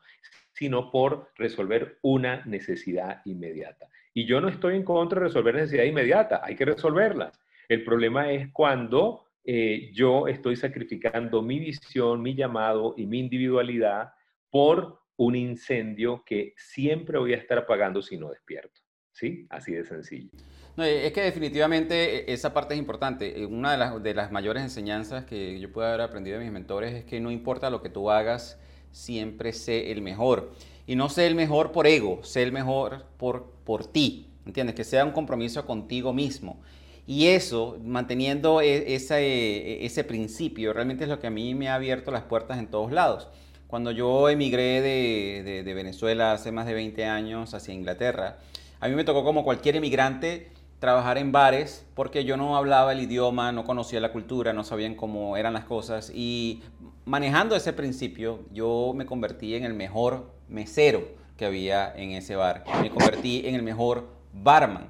sino por resolver una necesidad inmediata. Y yo no estoy en contra de resolver necesidad inmediata, hay que resolverlas. El problema es cuando eh, yo estoy sacrificando mi visión, mi llamado y mi individualidad por un incendio que siempre voy a estar apagando si no despierto. ¿Sí? Así de sencillo. es que definitivamente e, esa parte es importante. Eh, una de las, de las mayores enseñanzas que yo puedo haber aprendido de mis mentores es que no importa lo que tú hagas, siempre sé el mejor. Y no sé el mejor por ego, sé el mejor por, por ti, ¿entiendes? Que sea un compromiso contigo mismo. Y eso, manteniendo e, ese, ese principio, realmente es lo que a mí me ha abierto las puertas en todos lados. Cuando yo emigré de, de, Venezuela hace más de 20 años hacia Inglaterra, a mí me tocó como cualquier emigrante trabajar en bares porque yo no hablaba el idioma, no conocía la cultura, no sabían cómo eran las cosas y manejando ese principio yo me convertí en el mejor mesero que había en ese bar. Me convertí en el mejor barman.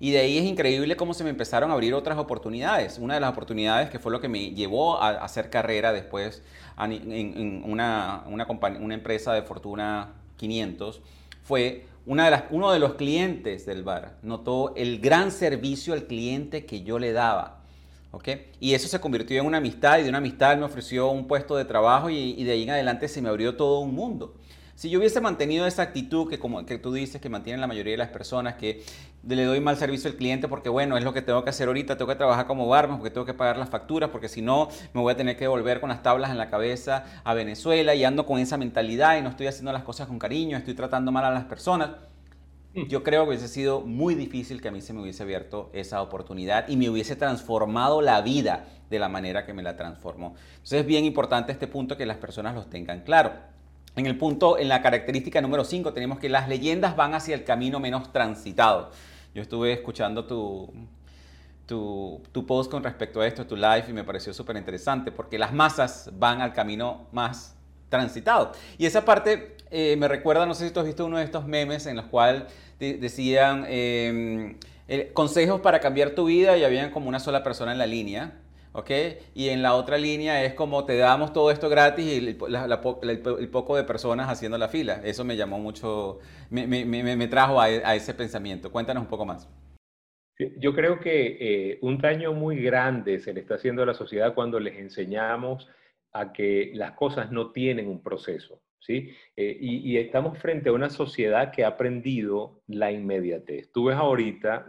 Y de ahí es increíble cómo se me empezaron a abrir otras oportunidades. Una de las oportunidades que fue lo que me llevó a hacer carrera después en, una, empresa de Fortuna 500 fue una uno de los clientes del bar. Notó el gran servicio al cliente que yo le daba. Y eso se convirtió en una amistad y de una amistad me ofreció un puesto de trabajo y, y de ahí en adelante se me abrió todo un mundo. Si yo hubiese mantenido esa actitud que, como que tú dices que mantienen la mayoría de las personas, que le doy mal servicio al cliente porque, bueno, es lo que tengo que hacer ahorita, tengo que trabajar como barman porque tengo que pagar las facturas, porque si no me voy a tener que volver con las tablas en la cabeza a Venezuela y ando con esa mentalidad y no estoy haciendo las cosas con cariño, estoy tratando mal a las personas. Mm. Yo creo que hubiese sido muy difícil que a mí se me hubiese abierto esa oportunidad y me hubiese transformado la vida de la manera que me la transformó. Entonces es bien importante este punto que las personas los tengan claro. En el punto, en la característica número 5, tenemos que las leyendas van hacia el camino menos transitado. Yo estuve escuchando tu, tu, post con respecto a esto, tu live, y me pareció súper interesante, porque las masas van al camino más transitado. Y esa parte eh, me recuerda, no sé si tú has visto uno de estos memes en los cuales decían em, consejos para cambiar tu vida y habían como una sola persona en la línea. ¿ok? Y en la otra línea es como te damos todo esto gratis y el, poco de personas haciendo la fila. Eso me llamó mucho, me, trajo a, ese pensamiento. Cuéntanos un poco más. Yo creo que eh, un daño muy grande se le está haciendo a la sociedad cuando les enseñamos a que las cosas no tienen un proceso, ¿sí? Eh, y, estamos frente a una sociedad que ha aprendido la inmediatez. Tú ves ahorita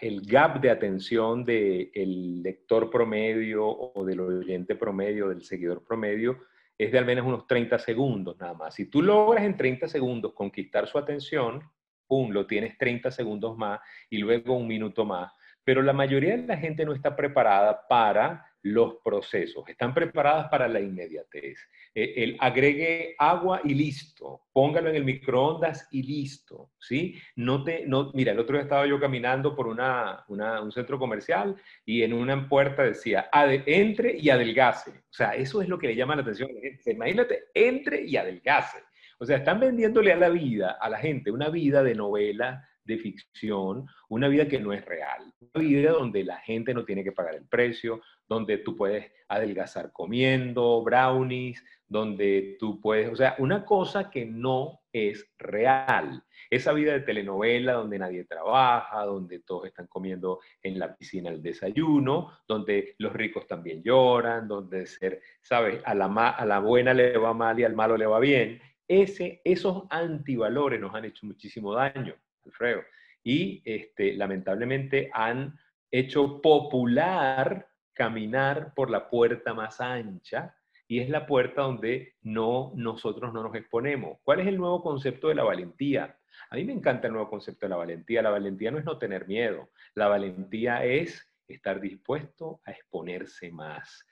el gap de atención del lector promedio o del oyente promedio, del seguidor promedio, es de al menos unos 30 segundos nada más. Si tú logras en 30 segundos conquistar su atención, pum, lo tienes 30 segundos más y luego un minuto más. Pero la mayoría de la gente no está preparada para los procesos, están preparadas para la inmediatez. Eh, el agregue agua y listo, póngalo en el microondas y listo, ¿sí? No te, no, mira, el otro día estaba yo caminando por una, un centro comercial y en una puerta decía, entre y adelgace. O sea, eso es lo que le llama la atención a la gente. Imagínate, entre y adelgace. O sea, están vendiéndole a la vida, a la gente, una vida de novela, de ficción, una vida que no es real, una vida donde la gente no tiene que pagar el precio, donde tú puedes adelgazar comiendo brownies, donde tú puedes, o sea, una cosa que no es real. Esa vida de telenovela donde nadie trabaja, donde todos están comiendo en la piscina el desayuno, donde los ricos también lloran, donde ser, ¿sabes? A la, a la buena le va mal y al malo le va bien. Ese, esos antivalores nos han hecho muchísimo daño. Alfredo. Y este, lamentablemente han hecho popular caminar por la puerta más ancha y es la puerta donde no nosotros no nos exponemos. ¿Cuál es el nuevo concepto de la valentía? A mí me encanta el nuevo concepto de la valentía. La valentía no es no tener miedo. La valentía es estar dispuesto a exponerse más,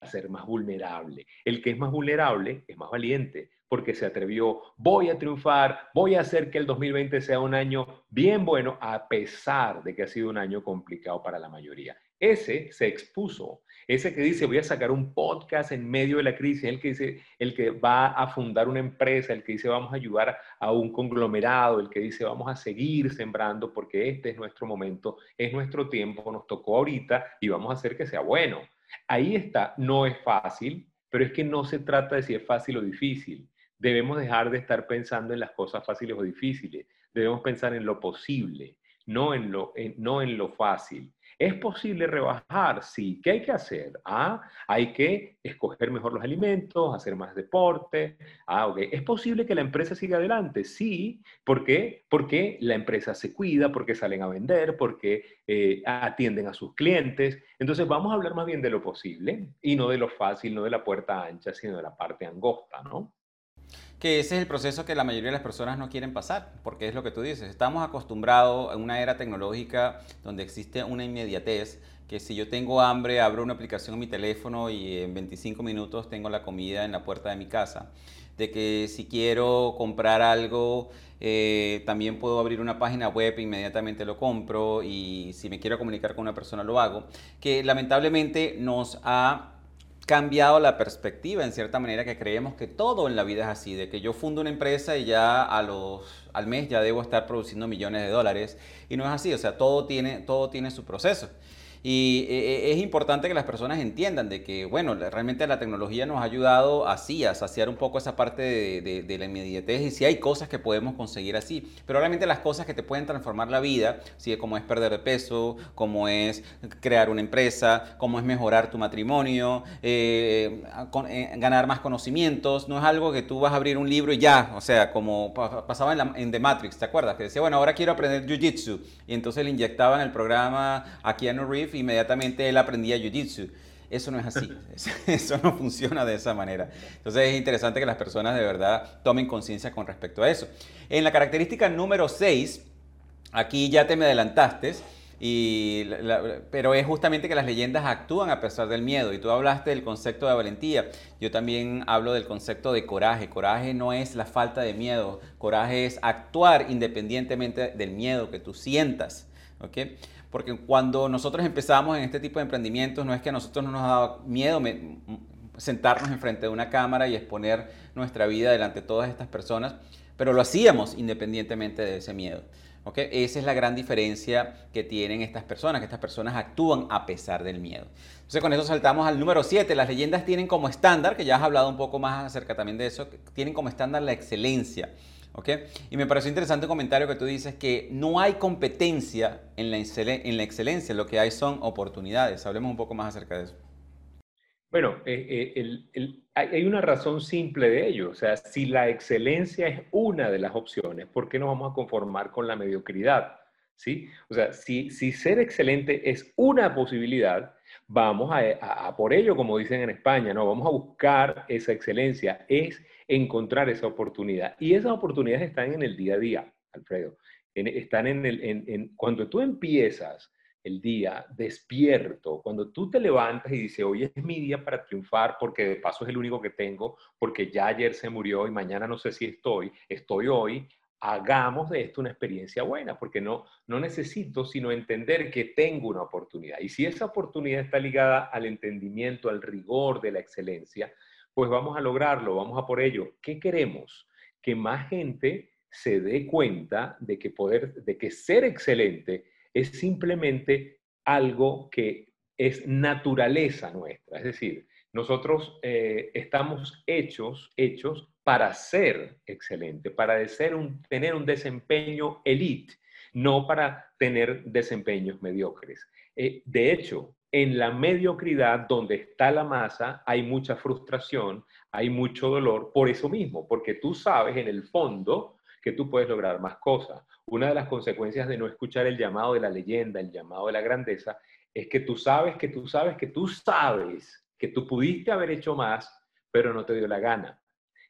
a ser más vulnerable. El que es más vulnerable es más valiente porque se atrevió, voy a triunfar, voy a hacer que el 2020 sea un año bien bueno, a pesar de que ha sido un año complicado para la mayoría. Ese se expuso, ese que dice voy a sacar un podcast en medio de la crisis, el que dice el que va a fundar una empresa, el que dice vamos a ayudar a un conglomerado, el que dice vamos a seguir sembrando porque este es nuestro momento, es nuestro tiempo, nos tocó ahorita y vamos a hacer que sea bueno. Ahí está, no es fácil, pero es que no se trata de si es fácil o difícil. Debemos dejar de estar pensando en las cosas fáciles o difíciles. Debemos pensar en lo posible, no en lo, no en lo fácil. ¿Es posible rebajar? Sí. ¿Qué hay que hacer? Ah, hay que escoger mejor los alimentos, hacer más deporte. Ah, ok. ¿Es posible que la empresa siga adelante? Sí. ¿Por qué? Porque la empresa se cuida, porque salen a vender, porque eh, atienden a sus clientes. Entonces vamos a hablar más bien de lo posible y no de lo fácil, no de la puerta ancha, sino de la parte angosta, ¿no? Que ese es el proceso que la mayoría de las personas no quieren pasar, porque es lo que tú dices, estamos acostumbrados a una era tecnológica donde existe una inmediatez, que si yo tengo hambre, abro una aplicación en mi teléfono y en 25 minutos tengo la comida en la puerta de mi casa. De que si quiero comprar algo, eh, también puedo abrir una página web e inmediatamente lo compro y si me quiero comunicar con una persona lo hago. Que lamentablemente nos ha cambiado la perspectiva en cierta manera que creemos que todo en la vida es así, de que yo fundo una empresa y ya a los, al mes ya debo estar produciendo millones de dólares y no es así, o sea, todo tiene, todo tiene su proceso. Y eh, eh, es importante que las personas entiendan de que, bueno, realmente la tecnología nos ha ayudado así, a saciar un poco esa parte de, la inmediatez y si hay cosas que podemos conseguir así, pero realmente las cosas que te pueden transformar la vida, ¿sí? como es perder de peso, como es crear una empresa, como es mejorar tu matrimonio, eh, ganar más conocimientos, no es algo que tú vas a abrir un libro y ya, o sea, como pasaba en, en The Matrix, ¿te acuerdas? Que decía, bueno, ahora quiero aprender Jiu-Jitsu y entonces le inyectaban el programa a Keanu Reeves inmediatamente él aprendía Jiu-Jitsu. Eso no es así, eso no funciona de esa manera. Entonces es interesante que las personas de verdad tomen conciencia con respecto a eso. En la característica número 6, aquí ya te me adelantaste, y pero es justamente que las leyendas actúan a pesar del miedo. Y tú hablaste del concepto de valentía. Yo también hablo del concepto de coraje. Coraje no es la falta de miedo. Coraje es actuar independientemente del miedo que tú sientas. ¿okay? Porque cuando nosotros empezamos en este tipo de emprendimientos, no es que a nosotros no nos daba miedo sentarnos enfrente de una cámara y exponer nuestra vida delante de todas estas personas, pero lo hacíamos independientemente de ese miedo. ¿okay? Esa es la gran diferencia que tienen estas personas, que estas personas actúan a pesar del miedo. Entonces con eso saltamos al número 7. Las leyendas tienen como estándar, que ya has hablado un poco más acerca también de eso, tienen como estándar la excelencia. Y me pareció interesante el comentario que tú dices que no hay competencia en la, en la excelencia, lo que hay son oportunidades. Hablemos un poco más acerca de eso. Bueno, eh, eh, hay una razón simple de ello. O sea, si la excelencia es una de las opciones, ¿por qué no vamos a conformar con la mediocridad? ¿Sí? O sea, si, si ser excelente es una posibilidad, vamos a, a, por ello, como dicen en España, ¿no? Vamos a buscar esa excelencia. Es encontrar esa oportunidad. Y esas oportunidades están en el día a día, Alfredo. están en el, en, cuando tú empiezas el día despierto, cuando tú te levantas y dices, hoy es mi día para triunfar porque de paso es el único que tengo, porque ya ayer se murió y mañana no sé si estoy, estoy hoy, hagamos de esto una experiencia buena, porque no, no necesito sino entender que tengo una oportunidad. Y si esa oportunidad está ligada al entendimiento, al rigor de la excelencia, pues vamos a lograrlo, vamos a por ello. ¿Qué queremos? Que más gente se dé cuenta de que poder, de que ser excelente es simplemente algo que es naturaleza nuestra. Es decir, nosotros eh, estamos hechos, hechos para ser excelente, para ser un, tener un desempeño elite, no para tener desempeños mediocres. Eh, de hecho, en la mediocridad, donde está la masa, hay mucha frustración, hay mucho dolor, por eso mismo, porque tú sabes en el fondo que tú puedes lograr más cosas. Una de las consecuencias de no escuchar el llamado de la leyenda, el llamado de la grandeza, es que tú sabes que tú sabes que tú sabes que tú pudiste haber hecho más, pero no te dio la gana.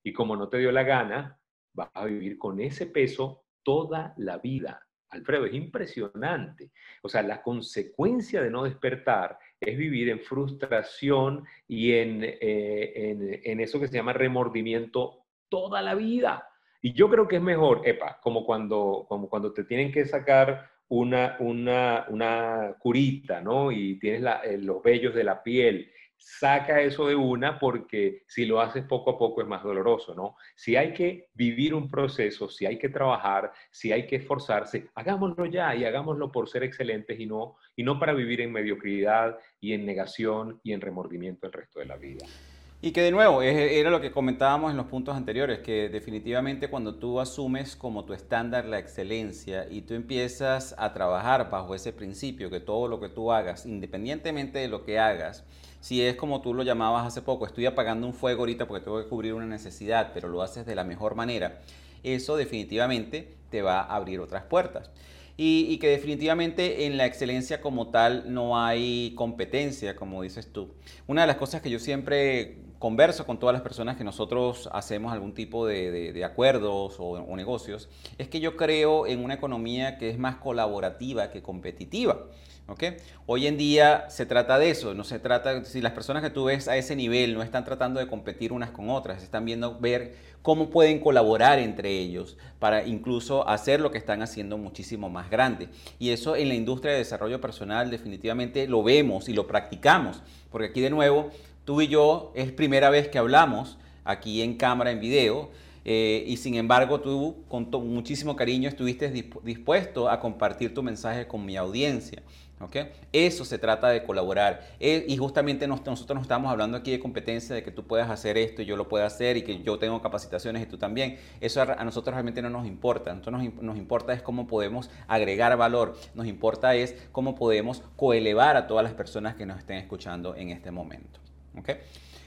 Y como no te dio la gana, vas a vivir con ese peso toda la vida. Alfredo, es impresionante. O sea, la consecuencia de no despertar es vivir en frustración y en, eh, en, eso que se llama remordimiento toda la vida. Y yo creo que es mejor, epa, como cuando, como cuando te tienen que sacar una, una, una curita, ¿no? Y tienes eh, los vellos de la piel saca eso de una porque si lo haces poco a poco es más doloroso, ¿no? Si hay que vivir un proceso, si hay que trabajar, si hay que esforzarse, hagámoslo ya y hagámoslo por ser excelentes y no, y no para vivir en mediocridad y en negación y en remordimiento el resto de la vida. Y que de nuevo, era lo que comentábamos en los puntos anteriores, que definitivamente cuando tú asumes como tu estándar la excelencia y tú empiezas a trabajar bajo ese principio, que todo lo que tú hagas, independientemente de lo que hagas, si es como tú lo llamabas hace poco, estoy apagando un fuego ahorita porque tengo que cubrir una necesidad, pero lo haces de la mejor manera, eso definitivamente te va a abrir otras puertas. Y, que definitivamente en la excelencia como tal no hay competencia, como dices tú. Una de las cosas que yo siempre converso con todas las personas que nosotros hacemos algún tipo de, acuerdos o, negocios, es que yo creo en una economía que es más colaborativa que competitiva. Hoy en día se trata de eso, no se trata, si las personas que tú ves a ese nivel no están tratando de competir unas con otras, están viendo ver cómo pueden colaborar entre ellos para incluso hacer lo que están haciendo muchísimo más grande. Y eso en la industria de desarrollo personal definitivamente lo vemos y lo practicamos, porque aquí de nuevo, tú y yo es primera vez que hablamos aquí en cámara, en video, eh, y sin embargo tú con muchísimo cariño estuviste dispuesto a compartir tu mensaje con mi audiencia. ¿Okay? Eso se trata de colaborar. Eh, y justamente nosotros nos estamos hablando aquí de competencia, de que tú puedas hacer esto y yo lo puedo hacer y que yo tengo capacitaciones y tú también. Eso a, nosotros realmente no nos importa. A nosotros nos, importa es cómo podemos agregar valor. Nos importa es cómo podemos coelevar a todas las personas que nos estén escuchando en este momento. ¿Okay?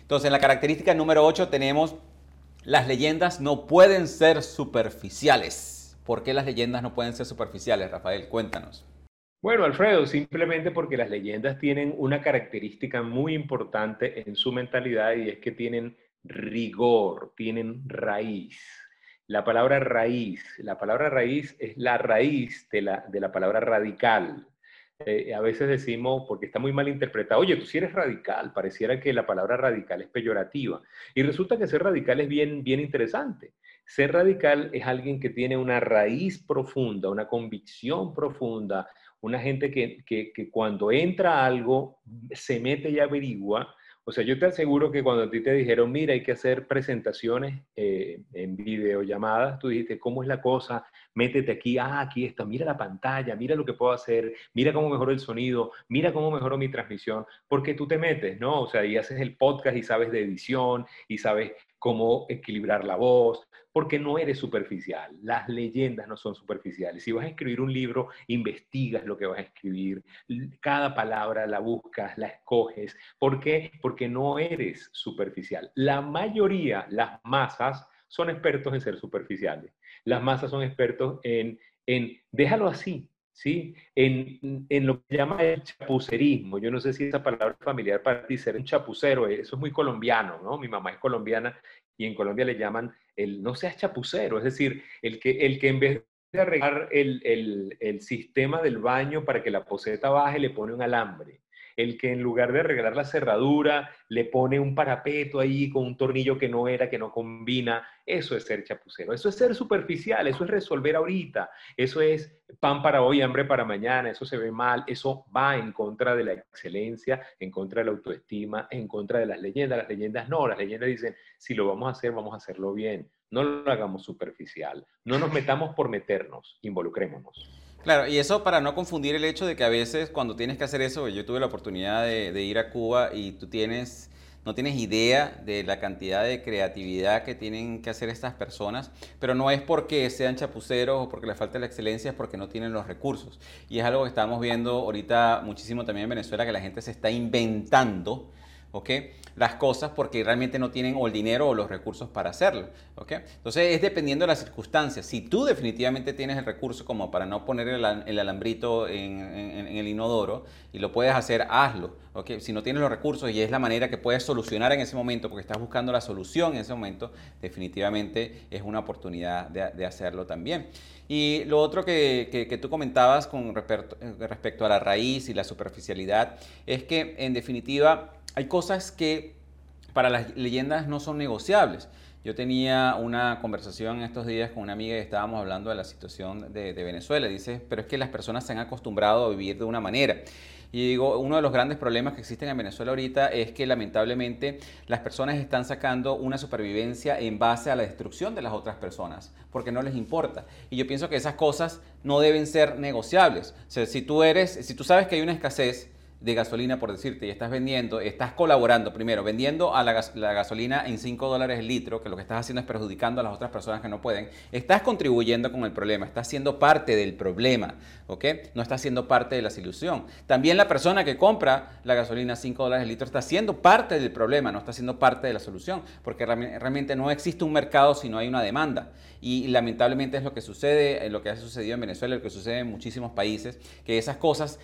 Entonces, en la característica número 8 tenemos las leyendas no pueden ser superficiales. ¿Por qué las leyendas no pueden ser superficiales, Rafael? Cuéntanos. Bueno, Alfredo, simplemente porque las leyendas tienen una característica muy importante en su mentalidad y es que tienen rigor, tienen raíz. La palabra raíz, la palabra raíz es la raíz de la, de la palabra radical. Eh, a veces decimos, porque está muy mal interpretado, oye, tú si eres radical, pareciera que la palabra radical es peyorativa. Y resulta que ser radical es bien, bien interesante. Ser radical es alguien que tiene una raíz profunda, una convicción profunda, una gente que, que, cuando entra algo se mete y averigua. O sea, yo te aseguro que cuando a ti te dijeron, mira, hay que hacer presentaciones eh, en videollamadas, tú dijiste, ¿cómo es la cosa? Métete aquí, ah, aquí está, mira la pantalla, mira lo que puedo hacer, mira cómo mejoró el sonido, mira cómo mejoró mi transmisión, porque tú te metes, ¿no? O sea, y haces el podcast y sabes de edición y sabes cómo equilibrar la voz, porque no eres superficial. Las leyendas no son superficiales. Si vas a escribir un libro, investigas lo que vas a escribir. Cada palabra la buscas, la escoges. ¿Por qué? Porque no eres superficial. La mayoría, las masas, son expertos en ser superficiales. Las masas son expertos en, en déjalo así, ¿sí? En, en, lo que llama el chapucerismo. Yo no sé si esa palabra es familiar para ti, ser un chapucero, eso es muy colombiano, ¿no? Mi mamá es colombiana y en Colombia le llaman el no seas chapucero, es decir, el que, el que en vez de arreglar el, el, el sistema del baño para que la poseta baje, le pone un alambre el que en lugar de arreglar la cerradura le pone un parapeto ahí con un tornillo que no era, que no combina, eso es ser chapucero, eso es ser superficial, eso es resolver ahorita, eso es pan para hoy, hambre para mañana, eso se ve mal, eso va en contra de la excelencia, en contra de la autoestima, en contra de las leyendas. Las leyendas no, las leyendas dicen, si lo vamos a hacer, vamos a hacerlo bien, no lo hagamos superficial, no nos metamos por meternos, involucrémonos. Claro, y eso para no confundir el hecho de que a veces cuando tienes que hacer eso, yo tuve la oportunidad de, ir a Cuba y tú tienes, no tienes idea de la cantidad de creatividad que tienen que hacer estas personas, pero no es porque sean chapuceros o porque les falte la excelencia, es porque no tienen los recursos. Y es algo que estamos viendo ahorita muchísimo también en Venezuela, que la gente se está inventando ¿ok? Las cosas porque realmente no tienen o el dinero o los recursos para hacerlo, ¿ok? Entonces es dependiendo de las circunstancias. Si tú definitivamente tienes el recurso como para no poner el, alambrito en, el inodoro y lo puedes hacer, hazlo, ¿ok? Si no tienes los recursos y es la manera que puedes solucionar en ese momento porque estás buscando la solución en ese momento, definitivamente es una oportunidad de, hacerlo también. Y lo otro que, que, tú comentabas con respecto, respecto a la raíz y la superficialidad es que en definitiva hay cosas que para las leyendas no son negociables. Yo tenía una conversación estos días con una amiga y estábamos hablando de la situación de, Venezuela. Dice, pero es que las personas se han acostumbrado a vivir de una manera. Y digo, uno de los grandes problemas que existen en Venezuela ahorita es que lamentablemente las personas están sacando una supervivencia en base a la destrucción de las otras personas, porque no les importa. Y yo pienso que esas cosas no deben ser negociables. O sea, si tú eres, si tú sabes que hay una escasez, de gasolina, por decirte, y estás vendiendo, estás colaborando primero, vendiendo a la, gasolina en 5 dólares el litro, que lo que estás haciendo es perjudicando a las otras personas que no pueden, estás contribuyendo con el problema, estás siendo parte del problema, ¿ok? No estás siendo parte de la solución. También la persona que compra la gasolina a 5 dólares el litro está siendo parte del problema, no está siendo parte de la solución, porque realmente no existe un mercado si no hay una demanda. Y lamentablemente es lo que sucede, lo que ha sucedido en Venezuela, lo que sucede en muchísimos países, que esas cosas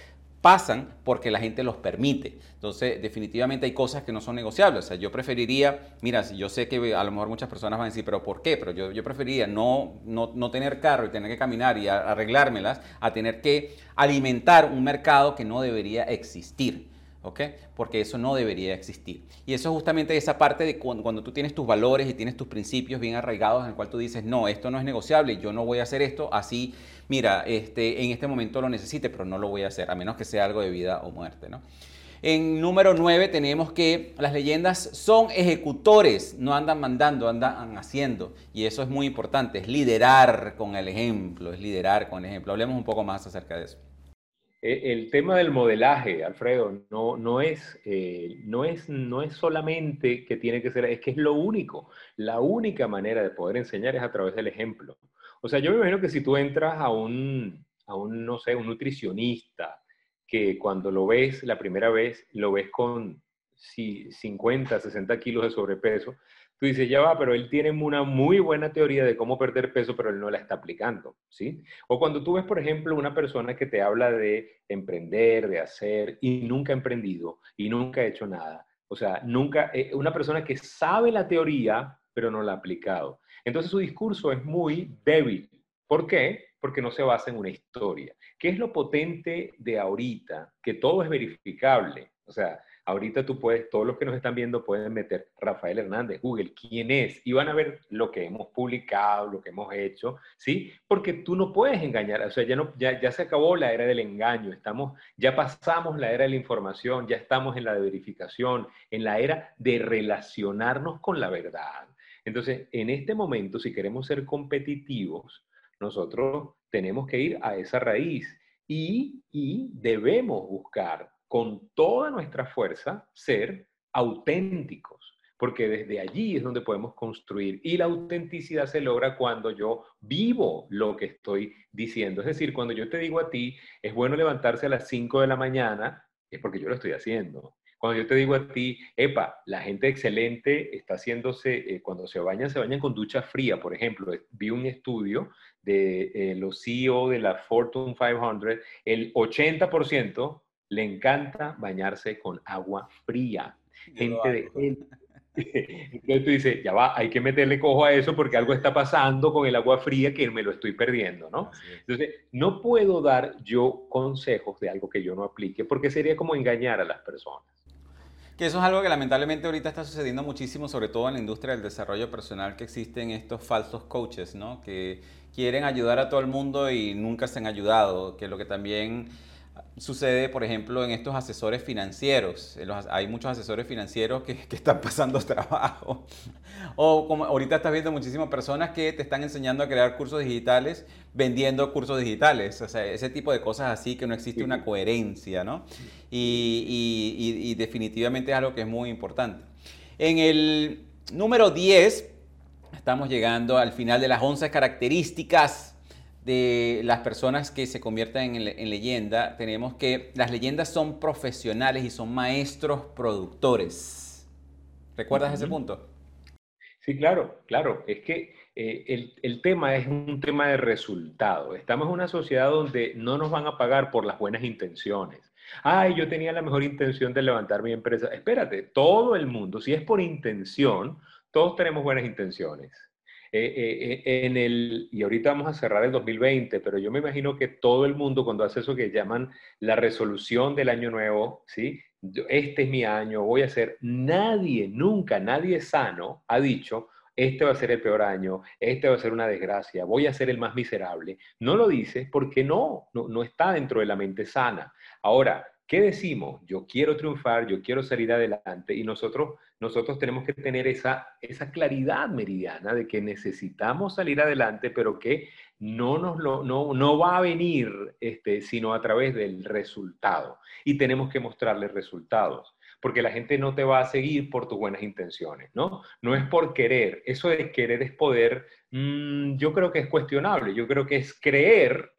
pasan porque la gente los permite. Entonces, definitivamente hay cosas que no son negociables. O sea, yo preferiría, mira, yo sé que a lo mejor muchas personas van a decir, pero ¿por qué? Pero yo, yo preferiría no, no, no tener carro y tener que caminar y arreglármelas a tener que alimentar un mercado que no debería existir. ¿Ok? Porque eso no debería existir. Y eso es justamente esa parte de cuando, tú tienes tus valores y tienes tus principios bien arraigados en el cual tú dices, no, esto no es negociable, yo no voy a hacer esto, así, mira, este, en este momento lo necesite, pero no lo voy a hacer, a menos que sea algo de vida o muerte, ¿no? En número 9 tenemos que las leyendas son ejecutores, no andan mandando, andan haciendo. Y eso es muy importante, es liderar con el ejemplo, es liderar con el ejemplo. Hablemos un poco más acerca de eso. E, el tema del modelaje, Alfredo, no, no, es, eh, no, es, no es solamente que tiene que ser, es que es lo único. La única manera de poder enseñar es a través del ejemplo. O sea, yo me imagino que si tú entras a un, a un no sé, un nutricionista, que cuando lo ves la primera vez, lo ves con 50, 60 kilos de sobrepeso, tú dices, ya va, pero él tiene una muy buena teoría de cómo perder peso, pero él no la está aplicando, ¿sí? O cuando tú ves, por ejemplo, una persona que te habla de emprender, de hacer, y nunca ha emprendido, y nunca ha hecho nada. O sea, nunca, eh, una persona que sabe la teoría, pero no la ha aplicado. Entonces su discurso es muy débil. ¿Por qué? Porque no se basa en una historia. ¿Qué es lo potente de ahorita? Que todo es verificable. O sea, Ahorita tú puedes, todos los que nos están viendo pueden meter Rafael Hernández, Google, quién es, y van a ver lo que hemos publicado, lo que hemos hecho, ¿sí? Porque tú no puedes engañar, o sea, ya, no, ya, ya se acabó la era del engaño, estamos, ya pasamos la era de la información, ya estamos en la de verificación, en la era de relacionarnos con la verdad. Entonces, en este momento, si queremos ser competitivos, nosotros tenemos que ir a esa raíz y, y debemos buscar con toda nuestra fuerza ser auténticos, porque desde allí es donde podemos construir. Y la autenticidad se logra cuando yo vivo lo que estoy diciendo. Es decir, cuando yo te digo a ti, es bueno levantarse a las 5 de la mañana, es porque yo lo estoy haciendo. Cuando yo te digo a ti, epa, la gente excelente está haciéndose, eh, cuando se bañan, se bañan con ducha fría, por ejemplo. Vi un estudio de eh, los CEO de la Fortune 500, el 80% le encanta bañarse con agua fría. Gente de... Entonces tú dices, ya va, hay que meterle cojo a eso porque algo está pasando con el agua fría que me lo estoy perdiendo, ¿no? Entonces, no puedo dar yo consejos de algo que yo no aplique porque sería como engañar a las personas. Que eso es algo que lamentablemente ahorita está sucediendo muchísimo, sobre todo en la industria del desarrollo personal, que existen estos falsos coaches, ¿no? Que quieren ayudar a todo el mundo y nunca se han ayudado, que lo que también sucede, por ejemplo, en estos asesores financieros. hay muchos asesores financieros que, están pasando trabajo. O como ahorita estás viendo muchísimas personas que te están enseñando a crear cursos digitales vendiendo cursos digitales. O sea, ese tipo de cosas así que no existe una coherencia, ¿no? Y, y definitivamente es algo que es muy importante. En el número 10, estamos llegando al final de las 11 características de las personas que se convierten en, leyenda, tenemos que las leyendas son profesionales y son maestros productores. ¿Recuerdas ese punto? Sí, claro, claro. Es que eh, el, el, tema es un tema de resultado. Estamos en una sociedad donde no nos van a pagar por las buenas intenciones. Ay, yo tenía la mejor intención de levantar mi empresa. Espérate, todo el mundo, si es por intención, todos tenemos buenas intenciones. Eh, eh, eh, en el, y ahorita vamos a cerrar el 2020, pero yo me imagino que todo el mundo cuando hace eso que llaman la resolución del año nuevo, ¿sí? Este es mi año, voy a hacer, nadie, nunca, nadie sano ha dicho, este va a ser el peor año, este va a ser una desgracia, voy a ser el más miserable. No lo dice porque no, no, no está dentro de la mente sana. Ahora, ¿Qué decimos? Yo quiero triunfar, yo quiero salir adelante y nosotros, nosotros tenemos que tener esa, esa claridad meridiana de que necesitamos salir adelante, pero que no, nos no, no va a venir este, sino a través del resultado. Y tenemos que mostrarles resultados, porque la gente no te va a seguir por tus buenas intenciones, ¿no? No es por querer, eso de querer es poder, mm, yo creo que es cuestionable, yo creo que es creer,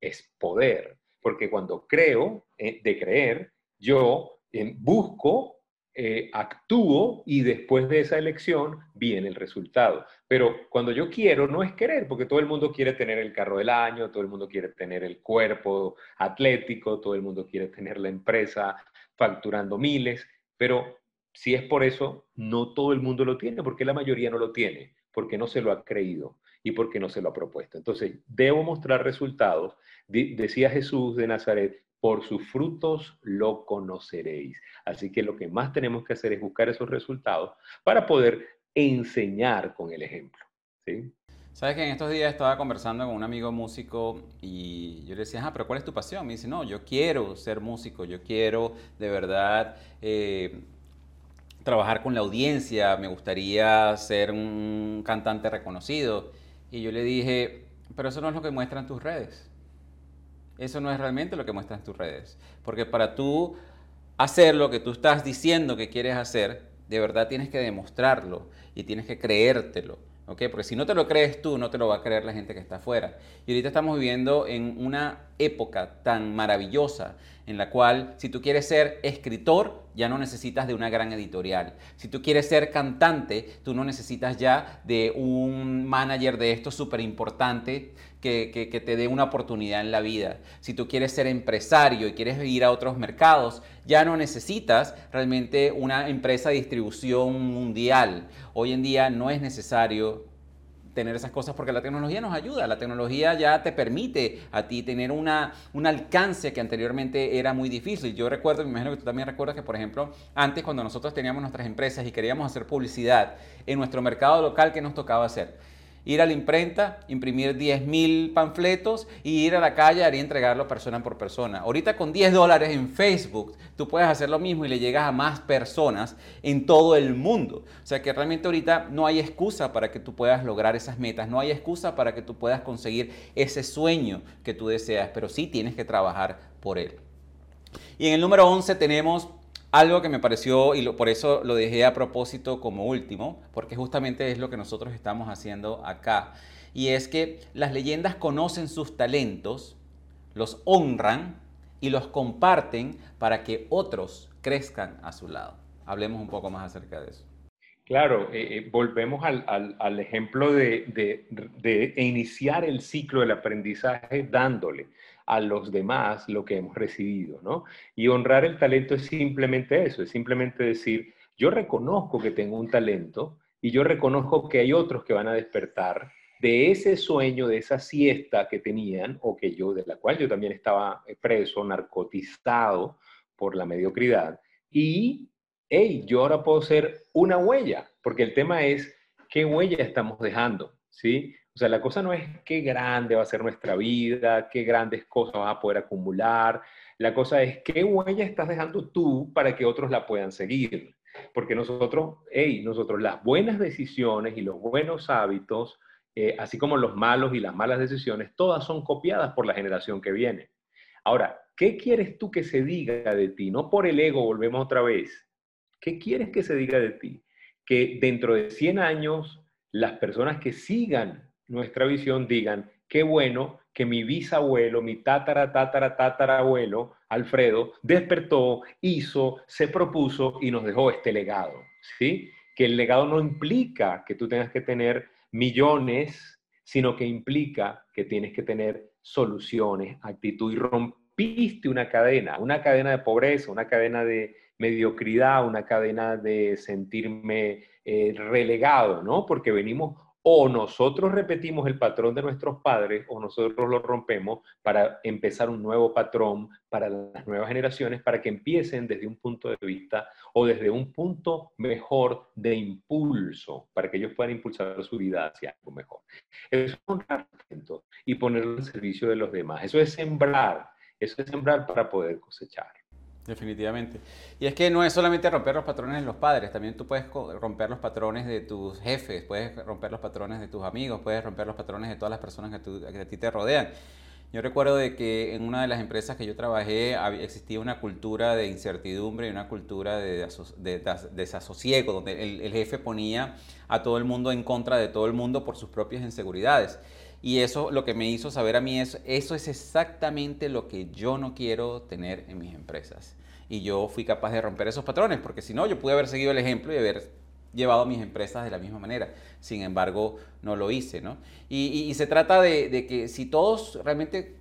es poder porque cuando creo eh, de creer, yo eh, busco, eh, actúo y después de esa elección viene el resultado. Pero cuando yo quiero, no es querer, porque todo el mundo quiere tener el carro del año, todo el mundo quiere tener el cuerpo atlético, todo el mundo quiere tener la empresa facturando miles, pero si es por eso, no todo el mundo lo tiene, porque la mayoría no lo tiene, porque no se lo ha creído y porque no se lo ha propuesto. Entonces, debo mostrar resultados decía Jesús de Nazaret, por sus frutos lo conoceréis. Así que lo que más tenemos que hacer es buscar esos resultados para poder enseñar con el ejemplo. ¿sí? Sabes que en estos días estaba conversando con un amigo músico y yo le decía, ah, pero ¿cuál es tu pasión? Me dice, no, yo quiero ser músico, yo quiero de verdad eh, trabajar con la audiencia, me gustaría ser un cantante reconocido. Y yo le dije, pero eso no es lo que muestran tus redes. Eso no es realmente lo que muestran tus redes. Porque para tú hacer lo que tú estás diciendo que quieres hacer, de verdad tienes que demostrarlo y tienes que creértelo. Porque si no te lo crees tú, no te lo va a creer la gente que está afuera. Y ahorita estamos viviendo en una época tan maravillosa en la cual si tú quieres ser escritor, ya no necesitas de una gran editorial. Si tú quieres ser cantante, tú no necesitas ya de un manager de esto súper importante que, que, te dé una oportunidad en la vida. Si tú quieres ser empresario y quieres ir a otros mercados, ya no necesitas realmente una empresa de distribución mundial. Hoy en día no es necesario tener esas cosas porque la tecnología nos ayuda, la tecnología ya te permite a ti tener una, un alcance que anteriormente era muy difícil. Yo recuerdo, me imagino que tú también recuerdas que, por ejemplo, antes cuando nosotros teníamos nuestras empresas y queríamos hacer publicidad en nuestro mercado local, ¿qué nos tocaba hacer? Ir a la imprenta, imprimir 10.000 panfletos y ir a la calle y entregarlo persona por persona. Ahorita con 10 dólares en Facebook, tú puedes hacer lo mismo y le llegas a más personas en todo el mundo. O sea que realmente ahorita no hay excusa para que tú puedas lograr esas metas, no hay excusa para que tú puedas conseguir ese sueño que tú deseas, pero sí tienes que trabajar por él. Y en el número 11 tenemos algo que me pareció, y por eso lo dejé a propósito como último, porque justamente es lo que nosotros estamos haciendo acá, y es que las leyendas conocen sus talentos, los honran y los comparten para que otros crezcan a su lado. Hablemos un poco más acerca de eso. Claro, eh, eh, volvemos al, al, ejemplo de, de, de, iniciar el ciclo del aprendizaje dándole a los demás lo que hemos recibido, ¿no? Y honrar el talento es simplemente eso, es simplemente decir, yo reconozco que tengo un talento y yo reconozco que hay otros que van a despertar de ese sueño, de esa siesta que tenían o que yo, de la cual yo también estaba preso, narcotizado por la mediocridad. Y, hey, yo ahora puedo ser una huella, porque el tema es qué huella estamos dejando, ¿sí? O sea, la cosa no es qué grande va a ser nuestra vida, qué grandes cosas vas a poder acumular. La cosa es qué huella estás dejando tú para que otros la puedan seguir. Porque nosotros, hey, nosotros las buenas decisiones y los buenos hábitos, eh, así como los malos y las malas decisiones, todas son copiadas por la generación que viene. Ahora, ¿qué quieres tú que se diga de ti? No por el ego, volvemos otra vez. ¿Qué quieres que se diga de ti? Que dentro de 100 años las personas que sigan nuestra visión digan, qué bueno que mi bisabuelo, mi tatara, tatara, tatarabuelo, Alfredo, despertó, hizo, se propuso y nos dejó este legado, ¿sí? Que el legado no implica que tú tengas que tener millones, sino que implica que tienes que tener soluciones, actitud y rompiste una cadena, una cadena de pobreza, una cadena de mediocridad, una cadena de sentirme eh, relegado, ¿no? Porque venimos o nosotros repetimos el patrón de nuestros padres o nosotros lo rompemos para empezar un nuevo patrón para las nuevas generaciones, para que empiecen desde un punto de vista o desde un punto mejor de impulso, para que ellos puedan impulsar su vida hacia algo mejor. Eso es un talento y ponerlo al servicio de los demás. Eso es sembrar, eso es sembrar para poder cosechar. Definitivamente. Y es que no es solamente romper los patrones de los padres, también tú puedes romper los patrones de tus jefes, puedes romper los patrones de tus amigos, puedes romper los patrones de todas las personas que, a ti te rodean. Yo recuerdo de que en una de las empresas que yo trabajé existía una cultura de incertidumbre y una cultura de, desasosiego, donde el, el jefe ponía a todo el mundo en contra de todo el mundo por sus propias inseguridades. Y eso lo que me hizo saber a mí es, eso es exactamente lo que yo no quiero tener en mis empresas. Y yo fui capaz de romper esos patrones, porque si no, yo pude haber seguido el ejemplo y haber llevado mis empresas de la misma manera. Sin embargo, no lo hice, ¿no? Y, se trata de que si todos realmente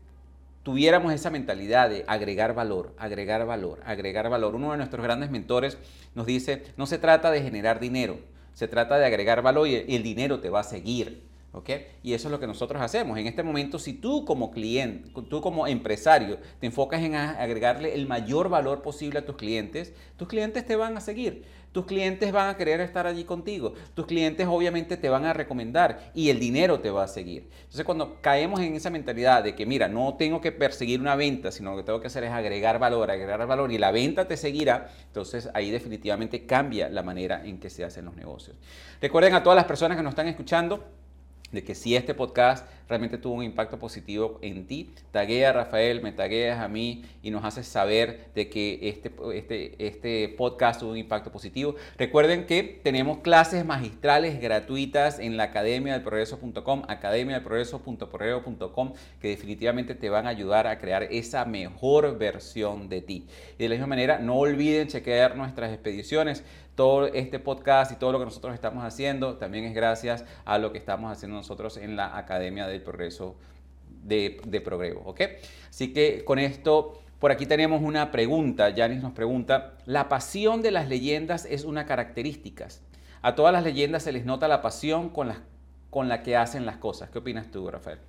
tuviéramos esa mentalidad de agregar valor, agregar valor, agregar valor. Uno de nuestros grandes mentores nos dice, no se trata de generar dinero, se trata de agregar valor y el dinero te va a seguir. ¿Ok? Y eso es lo que nosotros hacemos. En este momento, si tú como cliente, tú como empresario, te enfocas en agregarle el mayor valor posible a tus clientes, tus clientes te van a seguir. Tus clientes van a querer estar allí contigo. Tus clientes obviamente te van a recomendar y el dinero te va a seguir. Entonces cuando caemos en esa mentalidad de que, mira, no tengo que perseguir una venta, sino lo que tengo que hacer es agregar valor, agregar valor y la venta te seguirá, entonces ahí definitivamente cambia la manera en que se hacen los negocios. Recuerden a todas las personas que nos están escuchando, de que si este podcast realmente tuvo un impacto positivo en ti, taguea a Rafael, me tagueas a mí y nos haces saber de que este, este, este podcast tuvo un impacto positivo. Recuerden que tenemos clases magistrales gratuitas en la academia del progreso.com, academia del progreso.progreso.com, que definitivamente te van a ayudar a crear esa mejor versión de ti. Y de la misma manera, no olviden chequear nuestras expediciones todo este podcast y todo lo que nosotros estamos haciendo también es gracias a lo que estamos haciendo nosotros en la Academia del Progreso de, Progreso. ¿ok? Así que con esto, por aquí tenemos una pregunta. Janis nos pregunta, ¿la pasión de las leyendas es una característica? A todas las leyendas se les nota la pasión con la, con la que hacen las cosas. ¿Qué opinas tú, Rafael?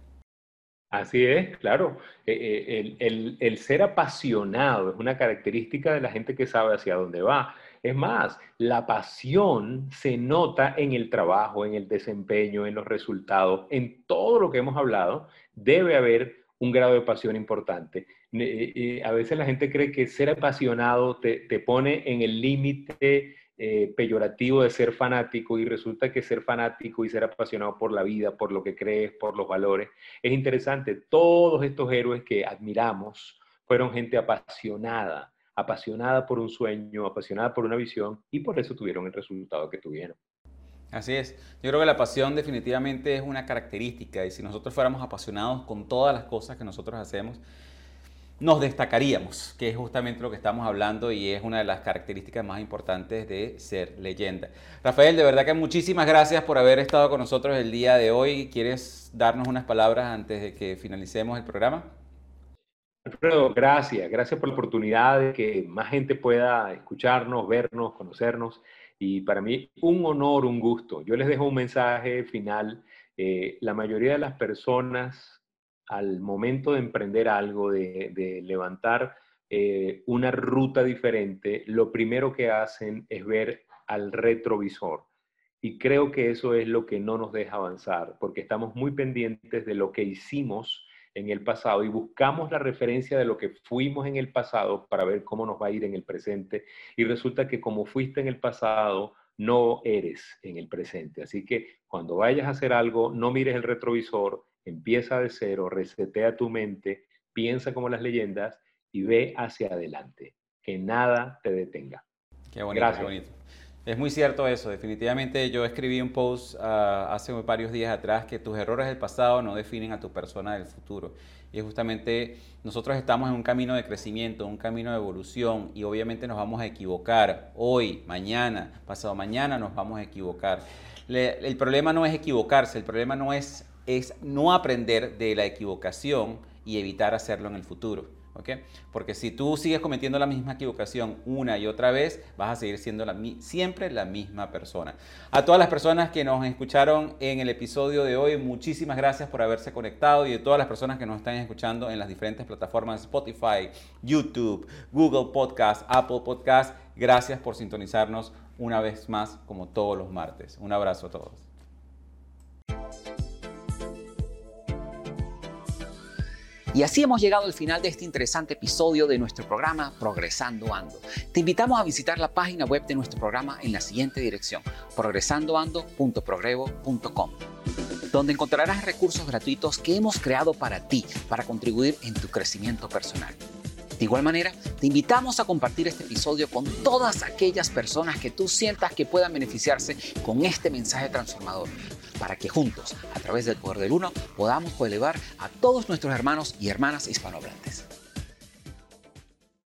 Así es, claro. Eh, eh, el, el, ser apasionado es una característica de la gente que sabe hacia dónde va. Es más, la pasión se nota en el trabajo, en el desempeño, en los resultados, en todo lo que hemos hablado, debe haber un grado de pasión importante. a veces la gente cree que ser apasionado te, pone en el límite eh, peyorativo de ser fanático y resulta que ser fanático y ser apasionado por la vida, por lo que crees, por los valores, es interesante. Todos estos héroes que admiramos fueron gente apasionada apasionada por un sueño, apasionada por una visión y por eso tuvieron el resultado que tuvieron. Así es. Yo creo que la pasión definitivamente es una característica y si nosotros fuéramos apasionados con todas las cosas que nosotros hacemos, nos destacaríamos, que es justamente lo que estamos hablando y es una de las características más importantes de ser leyenda. Rafael, de verdad que muchísimas gracias por haber estado con nosotros el día de hoy. ¿Quieres darnos unas palabras antes de que finalicemos el programa? Alfredo, gracias. Gracias por la oportunidad de que más gente pueda escucharnos, vernos, conocernos. Y para mí, un honor, un gusto. Yo les dejo un mensaje final. Eh, la mayoría de las personas, al momento de emprender algo, de, levantar eh, una ruta diferente, lo primero que hacen es ver al retrovisor. Y creo que eso es lo que no nos deja avanzar, porque estamos muy pendientes de lo que hicimos en el pasado y buscamos la referencia de lo que fuimos en el pasado para ver cómo nos va a ir en el presente. Y resulta que como fuiste en el pasado, no eres en el presente. Así que cuando vayas a hacer algo, no mires el retrovisor, empieza de cero, resetea tu mente, piensa como las leyendas y ve hacia adelante. Que nada te detenga. Qué bonito, Qué bonito. Es muy cierto eso, definitivamente yo escribí un post ah, hace varios días atrás que tus errores del pasado no definen a tu persona del futuro. Y justamente nosotros estamos en un camino de crecimiento, un camino de evolución y obviamente nos vamos a equivocar. Hoy, mañana, pasado mañana nos vamos a equivocar. el problema no es equivocarse, el problema no es, es no aprender de la equivocación y evitar hacerlo en el futuro. Porque si tú sigues cometiendo la misma equivocación una y otra vez, vas a seguir siendo siempre la misma persona. A todas las personas que nos escucharon en el episodio de hoy, muchísimas gracias por haberse conectado y a todas las personas que nos están escuchando en las diferentes plataformas Spotify, YouTube, Google Podcast, Apple Podcast, gracias por sintonizarnos una vez más como todos los martes. Un abrazo a todos. Y así hemos llegado al final de este interesante episodio de nuestro programa Progresando Ando. Te invitamos a visitar la página web de nuestro programa en la siguiente dirección, progresandoando.progrevo.com, donde encontrarás recursos gratuitos que hemos creado para ti, para contribuir en tu crecimiento personal. De igual manera, te invitamos a compartir este episodio con todas aquellas personas que tú sientas que puedan beneficiarse con este mensaje transformador para que juntos, a través del poder del uno, podamos elevar a todos nuestros hermanos y hermanas hispanohablantes.